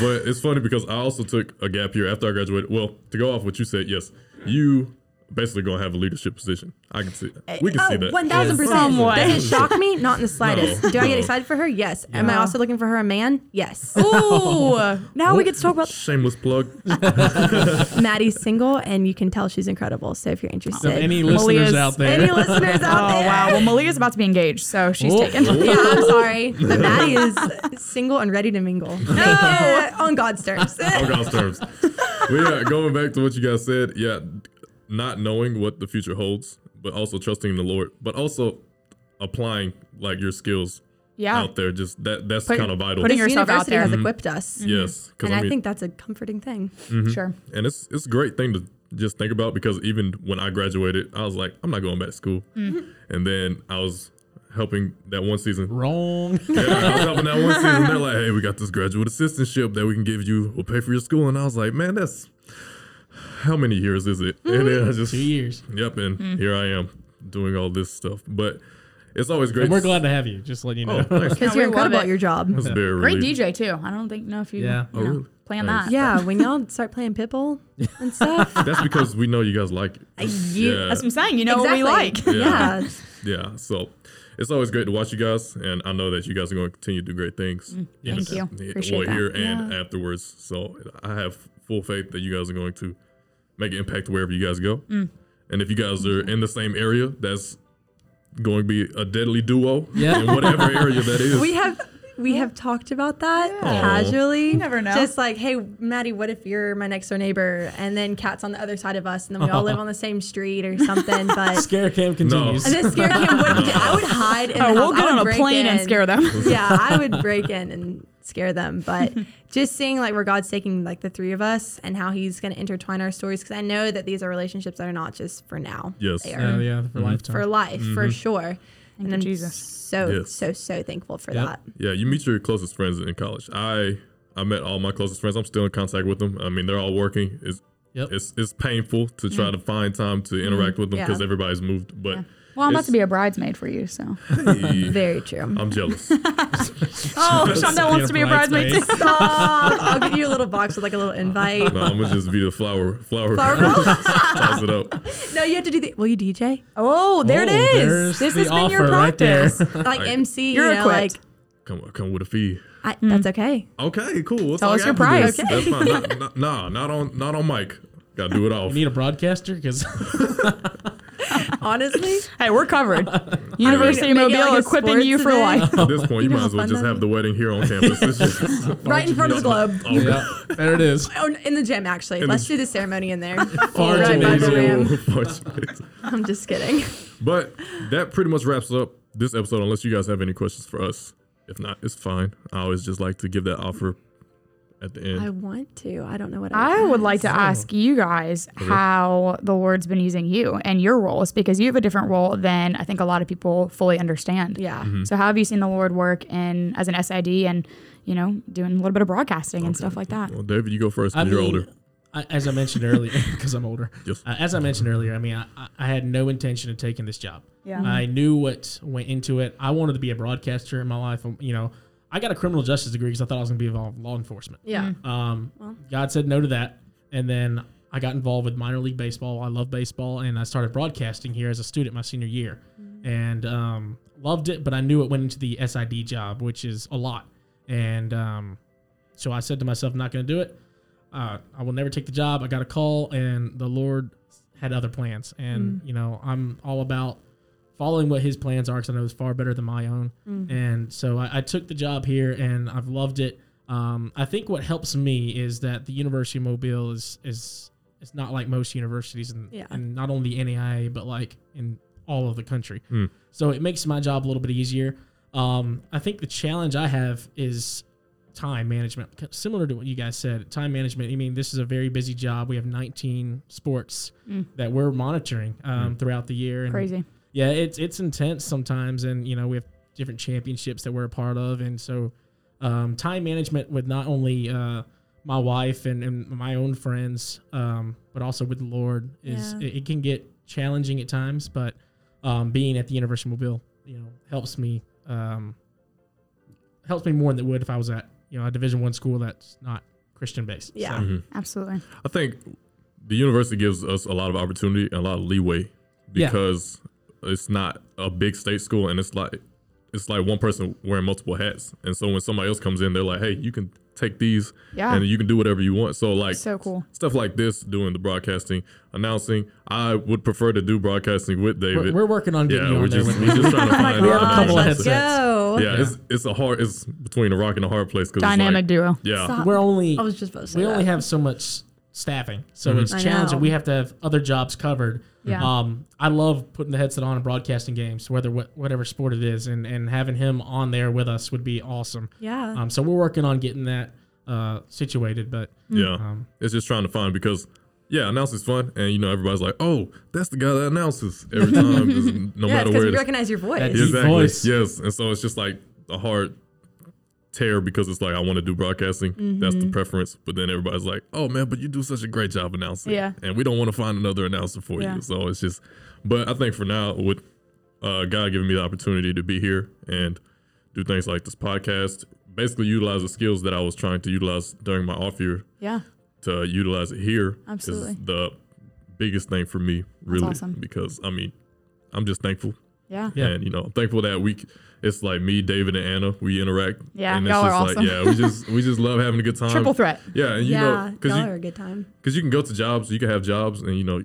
but it's funny because I also took a gap year after I graduated. Well, to go off what you said, yes, you basically gonna have a leadership position. I can see that. We can see oh, that. Oh, One thousand percent. Somewhat. Does it shock me? Not in the slightest. No, Do I get excited for her? Yes. Am I also looking for her a man? Yes. Ooh, *laughs* now we get to talk about. Shameless plug. *laughs* Maddie's single, and you can tell she's incredible. So if you're So interested, any Melea's- listeners out there? any listeners out *laughs* Oh there? wow! Well, Melea's about to be engaged, so she's Oh. taken. Yeah, I'm oh. sorry, but Maddie is single and ready to mingle. No, on God's terms. on God's terms. But yeah, going back to what you guys said, yeah, not knowing what the future holds, but also trusting in the Lord, but also applying like your skills Yeah. out there. Just that that's Put- kind of vital. putting This yourself out there. has mm-hmm. equipped us, mm-hmm. yes, because and I I, think that's a comforting thing. Mm-hmm. Sure. and it's it's a great thing to just think about because even when I graduated, I was like, I'm not going back to school, and then I was helping that one season. Wrong. Yeah, I was helping that one season. They're like, hey, we got this graduate assistantship that we can give you. We'll pay for your school. And I was like, man, that's how many years is it? And then I mm-hmm. just Two years. Yep, and mm. here I am doing all this stuff. But it's always great. And we're to- glad to have you. Just letting you oh, know. Oh, thanks. Because we you're love incredible it. at your job. That's very Great relieving. DJ too. I don't think know if you, Yeah. you Oh, know, really? plan Nice. that. Yeah, when y'all *laughs* start playing Pitbull *laughs* and stuff. That's because we know you guys like it. you- Yeah. That's what I'm saying. You know exactly. what we like. Yeah. Yeah. *laughs* Yeah, so it's always great to watch you guys, and I know that you guys are going to continue to do great things. Mm, thank you. Yeah, Appreciate well, that. here and afterwards. So I have full faith that you guys are going to make an impact wherever you guys go. Mm. And if you guys are in the same area, that's going to be a deadly duo Yeah. in whatever area that is. We have we have talked about that casually. You never know. Just like, hey, Maddie, what if you're my next door neighbor, and then Kat's on the other side of us, and then we all live on the same street or something. But *laughs* Scare cam continues. No. and then scare cam would I would hide in Oh, the we'll get on a break plane and scare them. yeah, I would break in and scare them. But *laughs* just seeing like where God's taking like the three of us and how He's going to intertwine our stories, because I know that these are relationships that are not just for now. Yes. they Yeah, are yeah, for mm-hmm. lifetime. for life for mm-hmm. sure. and I'm Jesus. so Yes. so so thankful for Yep. that. Yeah, you meet your closest friends in college. I I met all my closest friends. I'm still in contact with them. I mean, they're all working. It's Yep. it's it's painful to try to find time to interact mm-hmm. with them Yeah. because everybody's moved. But Well, I'm about to be a bridesmaid for you, so. hey, Very true. I'm jealous. *laughs* Oh, Shawndell wants to be a bridesmaid too. Stop. I'll give you a little box with like a little invite. No, I'm gonna just be the flower flower. Flower girl? *laughs* Toss it up. no, you have to do the. Will you DJ? Oh, there it Oh, is. there's This the has been your offer right there. practice. *laughs* Like Right. MC. You're you know, equipped. like Come come with a fee. I, hmm. that's okay. Okay, cool. That's Tell all I us your got for this. price. That's fine. Not, not, nah, not on not on mic. Got to do it off. You need a broadcaster because *laughs* Honestly, Hey, we're covered. University of Make it Mobile like equipping you for sports life. At this point, you know might as well just that have the wedding here on campus. Just, *laughs* right in front of the globe. oh, yeah, there it is. *laughs* Oh, in the gym, actually. In Let's the- do the ceremony in there. Far right by the ram. I'm just kidding. But that pretty much wraps up this episode. Unless you guys have any questions for us, if not, it's fine. I always just like to give that offer at the end. I want to. I don't know what I would like to So- ask you guys how the Lord's been using you and your roles because you have a different role than I think a lot of people fully understand. Yeah. Mm-hmm. So how have you seen the Lord work in as an SID and you know doing a little bit of broadcasting and stuff like that? well, David, you go first I because you're mean, older. I, as I mentioned earlier, *laughs* because I'm older. Yes. Uh, as I mentioned earlier, I mean, I, I- I had no intention of taking this job. Yeah. I knew what went into it. I wanted to be a broadcaster in my life. Um, You know, I got a criminal justice degree because I thought I was going to be involved in law enforcement. Yeah. Um, Well. God said no to that, and then I got involved with minor league baseball. I love baseball, and I started broadcasting here as a student my senior year, and um, loved it. But I knew it went into the SID job, which is a lot, and um, so I said to myself, "I'm not going to do it. Uh, I will never take the job." I got a call, and the Lord had other plans, and you know I'm all about following what His plans are because I know it's far better than my own. And so I, I took the job here, and I've loved it. Um, I think what helps me is that the University of Mobile is is it's not like most universities, and Yeah. not only the NAIA but like in all of the country. Hmm. So it makes my job a little bit easier. Um, I think the challenge I have is time management, similar to what you guys said. Time management. I mean, this is a very busy job. We have 19 sports that we're monitoring um, throughout the year. And Crazy. Yeah, it's it's intense sometimes, and you know we have different championships that we're a part of, and so um, time management with not only uh, my wife and, and my own friends, um, but also with the Lord is Yeah. it, it can get challenging at times, but um, being at the University of Mobile, you know, helps me um, helps me more than it would if I was at you know a Division One school that's not Christian based. Yeah. So, Absolutely. I think the university gives us a lot of opportunity and a lot of leeway Yeah. because it's not a big state school and it's like it's like one person wearing multiple hats. And so when somebody else comes in, they're like, "Hey, you can take these Yeah. and you can do whatever you want." So like So cool. stuff like this, doing the broadcasting, announcing. I would prefer to do broadcasting with we're, David. we're working on getting yeah, you we're on there just with we're me. just trying to *laughs* find. *laughs* We have a other couple of things. headsets. Go. Yeah, it's it's a hard. It's between a rock and a hard place. Cause Dynamic like, duo. yeah, Stop. We're only I was just about to say we that. only have so much staffing, so Mhm. it's I challenging. know. We have to have other jobs covered. Yeah. Um, I love putting the headset on and broadcasting games, whether wh- whatever sport it is, and and having him on there with us would be awesome. Yeah. Um, so we're working on getting that uh situated, but yeah. um, It's just trying to find because yeah, announcing's fun, and you know everybody's like, oh, that's the guy that announces every *laughs* time, just no yeah, matter because where we it is. recognize your voice. That Exactly. voice. Yes, and so it's just like a hard tear because it's like I want to do broadcasting. That's Mm-hmm. the preference, but then everybody's like, "Oh man, but you do such a great job announcing." Yeah. and we don't want to find another announcer for Yeah. you. So it's just, but I think for now, with uh, God giving me the opportunity to be here and do things like this podcast, basically utilize the skills that I was trying to utilize during my off year Yeah. to utilize it here Absolutely. is the biggest thing for me, really, awesome. because I mean, I'm just thankful Yeah. Yeah. and you know, I'm thankful that we, it's like me, David, and Anna, we interact. Yeah, and it's y'all are just awesome. yeah, we just we just love having a good time. Triple threat. Yeah, and you yeah, know, because y'all you are a good time. because you can go to jobs, you can have jobs, and you know,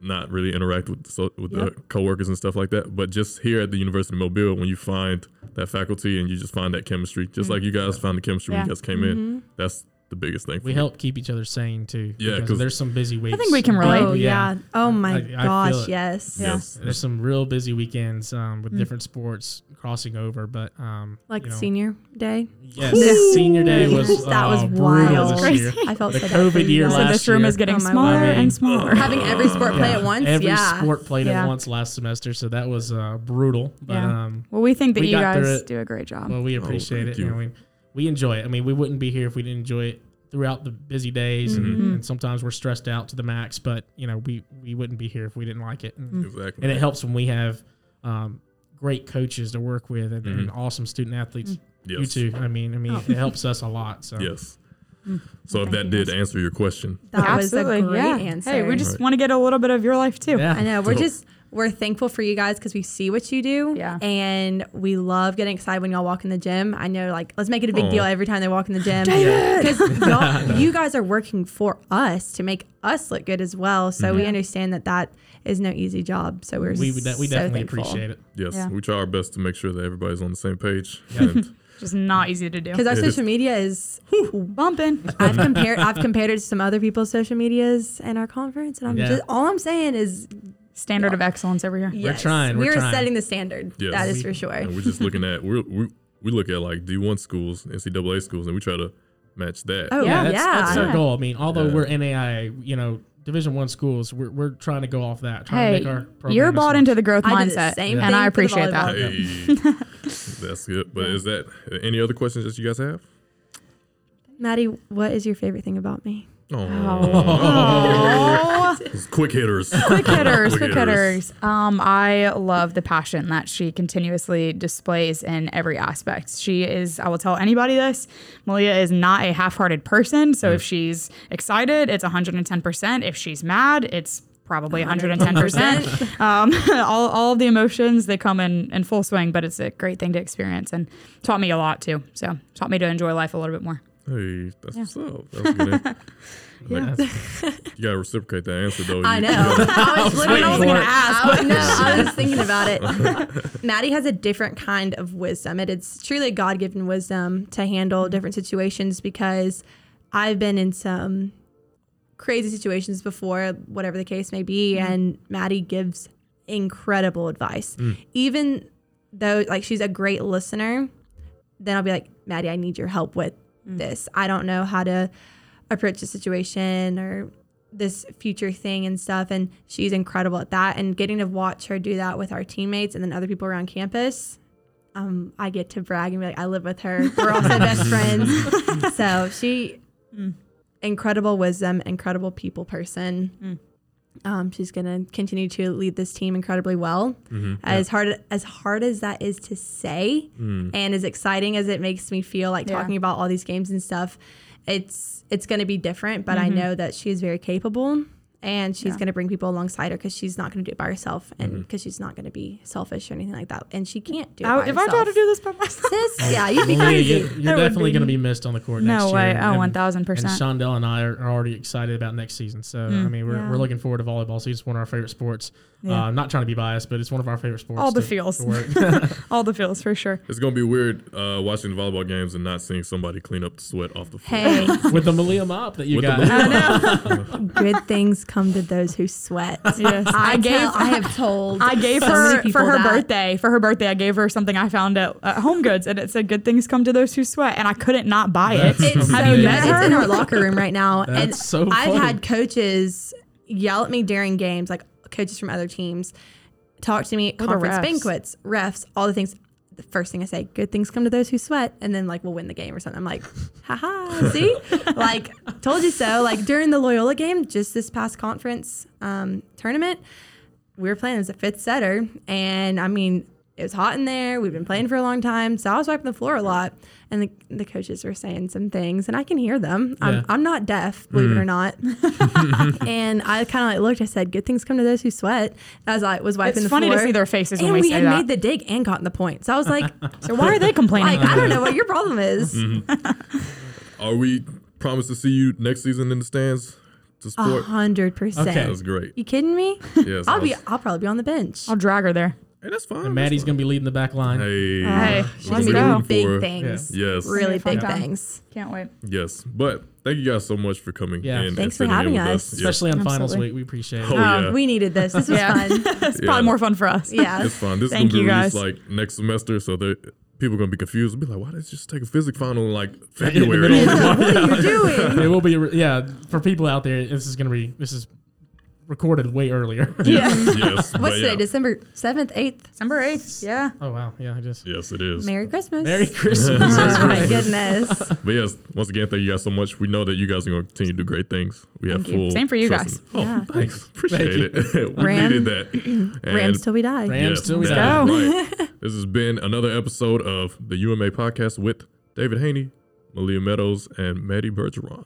not really interact with so, with the coworkers and stuff like that. But just here at the University of Mobile, when you find that faculty and you just find that chemistry, just mm. like you guys found the chemistry when you guys came in, mm-hmm. that's the biggest thing. For we me. help keep each other sane too. Yeah, because there's some busy weeks. I think we can relate. Oh yeah. Oh my I- I gosh, it. yes. Yeah. Yes. There's some real busy weekends um, with different sports crossing over, but um, Like you know, senior day. Yes, Yeah. senior day was That was uh, brutal wild. this Crazy. year. I felt The so bad for COVID year guys. So last this room year- is getting Oh my smaller word. and smaller. having every sport play Yeah. at once. Every yeah. sport played Yeah. at once last semester, so that was uh, brutal. But Yeah. um, Well, we think that We you guys it. do a great job. well, we appreciate it. You you. know, we, we enjoy it. I mean, we wouldn't be here if we didn't enjoy it throughout the busy days, and, mm-hmm. and sometimes we're stressed out to the max. But you know, we we wouldn't be here if we didn't like it. And, Exactly. and it helps when we have um, great coaches to work with and, and mm-hmm. awesome student athletes. Mm. Yes. You too. I mean, I mean, oh. it helps us a lot. So Yes. Mm. So if that did answer your question, That was a Absolutely, great yeah. answer. Hey, we just Right. want to get a little bit of your life too. yeah, I know. We're So- just we're thankful for you guys because we see what you do. Yeah. And we love getting excited when y'all walk in the gym. I know, like, let's make it a big Aw. deal every time they walk in the gym. Because *laughs* *laughs* y'all, you guys are working for us to make us look good as well. So we mm-hmm. understand that that is no easy job. So we're we we, de- we so definitely thankful. appreciate it. yes, Yeah. we try our best to make sure that everybody's on the same page. And *laughs* Just not easy to do. Because our It is. social media is, Bumping. I've compared, I've compared it to some other people's social medias and our conference, and I'm Yeah. just all I'm saying is, Standard of excellence over here. yes, we're trying. We're trying. setting the standard. Yes. That is for sure. and we're just looking at *laughs* we're, we we look at like D1 schools, NCAA schools, and we try to match that. Oh yeah, yeah, that's, that's our goal. I mean, although Yeah. we're NAIA, you know, Division One schools, we're, we're trying to go off that. Trying Hey, to make our program you're bought into the growth I did the mindset, same and thing I appreciate that. Hey, *laughs* that's good. But is that any other questions that you guys have? Maddie, what is your favorite thing about me? Oh. quick hitters. quick hitters, quick hitters. Um, I love the passion that she continuously displays in every aspect. She is, I will tell anybody this, Melea is not a half-hearted person. So if she's excited, it's 110%. If she's mad, it's probably 110%. *laughs* um, *laughs* all, all of the emotions, they come in, in full swing, but it's a great thing to experience and taught me a lot too. So taught me to enjoy life a little bit more. Hey, that's what's up. That's good. *laughs* Like, *laughs* you gotta reciprocate that answer though. *laughs* I You- know. you gotta- I was literally waiting for gonna ask. I, no, I was thinking about it. Maddie has a different kind of wisdom. It is truly God given wisdom to handle mm-hmm. different situations because I've been in some crazy situations before, whatever the case may be, mm-hmm. and Maddie gives incredible advice. Mm. Even though like she's a great listener, then I'll be like, Maddie, I need your help with Mm-hmm. this. I don't know how to approach the situation or this future thing and stuff. And she's incredible at that. And getting to watch her do that with our teammates and then other people around campus, um, I get to brag and be like, I live with her. We're also best *laughs* friends. *laughs* So she, mm. incredible wisdom, incredible people person. Mm. Um, she's gonna continue to lead this team incredibly well. Mm-hmm. As hard as hard as that is to say, mm. and as exciting as it makes me feel, like Yeah. talking about all these games and stuff, it's it's gonna be different. But I mm-hmm. know that she is very capable, and she's Yeah. gonna bring people alongside her because she's not gonna do it by herself, and mm-hmm. because she's not gonna be selfish or anything like that, and she can't do it. I, by if I try to do this by myself, Sis, yeah, you'd be Well, Leah, crazy. you- you're definitely going to be missed on the court No next year. way. Oh, 1000%. And Shawndell and I are, are already excited about next season. So, I mm, mean, we're, Yeah. we're looking forward to volleyball season. It's one of our favorite sports. Yeah. Uh, not trying to be biased, but it's one of our favorite sports. All the to- feels. to *laughs* *laughs* all the feels for sure. It's gonna be weird uh, watching volleyball games and not seeing somebody clean up the sweat off the floor. Hey, *laughs* With the Melea mop that you With the got. Melea good things come to those who sweat. Yes, I, I gave. tell- I have told. I gave so her people for her that. birthday. For her birthday, I gave her something I found at, at Home Goods, and it said "Good things come to those who sweat," and I couldn't not buy it. That's It's, Have so you met her? it's in our locker room right now, and That's so I've had coaches yell at me during games, like coaches from other teams, talk to me at conference refs. banquets, refs, all the things. The first thing I say, good things come to those who sweat, and then like we'll win the game or something. I'm like, haha, *laughs* see, like told you so. Like during the Loyola game, just this past conference um, tournament, we were playing as a fifth setter, and I mean, it was hot in there. We've been playing for a long time, so I was wiping the floor a lot, and the, the coaches were saying some things, and I can hear them. Yeah. I'm, I'm not deaf, believe it or mm. not. *laughs* and I kind of like looked. I said, "Good things come to those who sweat." As I was wiping It's the floor. It's funny to see their faces and when we, we say had that. made the dig and gotten the point. So I was like, *laughs* so why are they complaining? like I don't know what your problem is. Mm-hmm. Are we promised to see you next season in the stands to A hundred percent. Okay. That's great. You kidding me? Yes, I'll I be. I'll probably be on the bench. I'll drag her there. Hey, that's fine. And that's Maddie's fine. going to be leading the back line. Hey, Hey, She's we're let's gonna really go. do rooting big for her. things. Yes, Really big time. things. Can't wait. yes. But thank you guys so much for coming. Yeah. and Thanks for having with us. Yes. Especially on finals Absolutely. week. We appreciate it. Oh, um, yeah. We needed this. This was Yeah. fun. *laughs* It's Yeah. probably more fun for us. Yeah. It's fine. This Thank is gonna you, be released guys. like next semester, so that people are gonna be confused. Be like, why did they just take a physics final in like February? middle *laughs* what are you *laughs* doing? it will be, yeah, for people out there, this is going to be, this is recorded way earlier. *laughs* Yes, yes. but What's yeah. today? December seventh, eighth. December 8th. Yeah. oh wow, yeah, I just Yes, it is. Merry Christmas. Merry *laughs* Christmas. Oh my goodness. But yes, once again, thank you guys so much. We know that you guys are going to continue to do great things. We have Thank you. full Same for you guys. in- Oh, Yeah. thanks. Appreciate Thank it. *laughs* we Ram- needed that. *clears throat* And Rams till we die. Rams till we that die. is right. this has been another episode of the UMA podcast with David Haney, Melea Meadows, and Maddie Bergeron.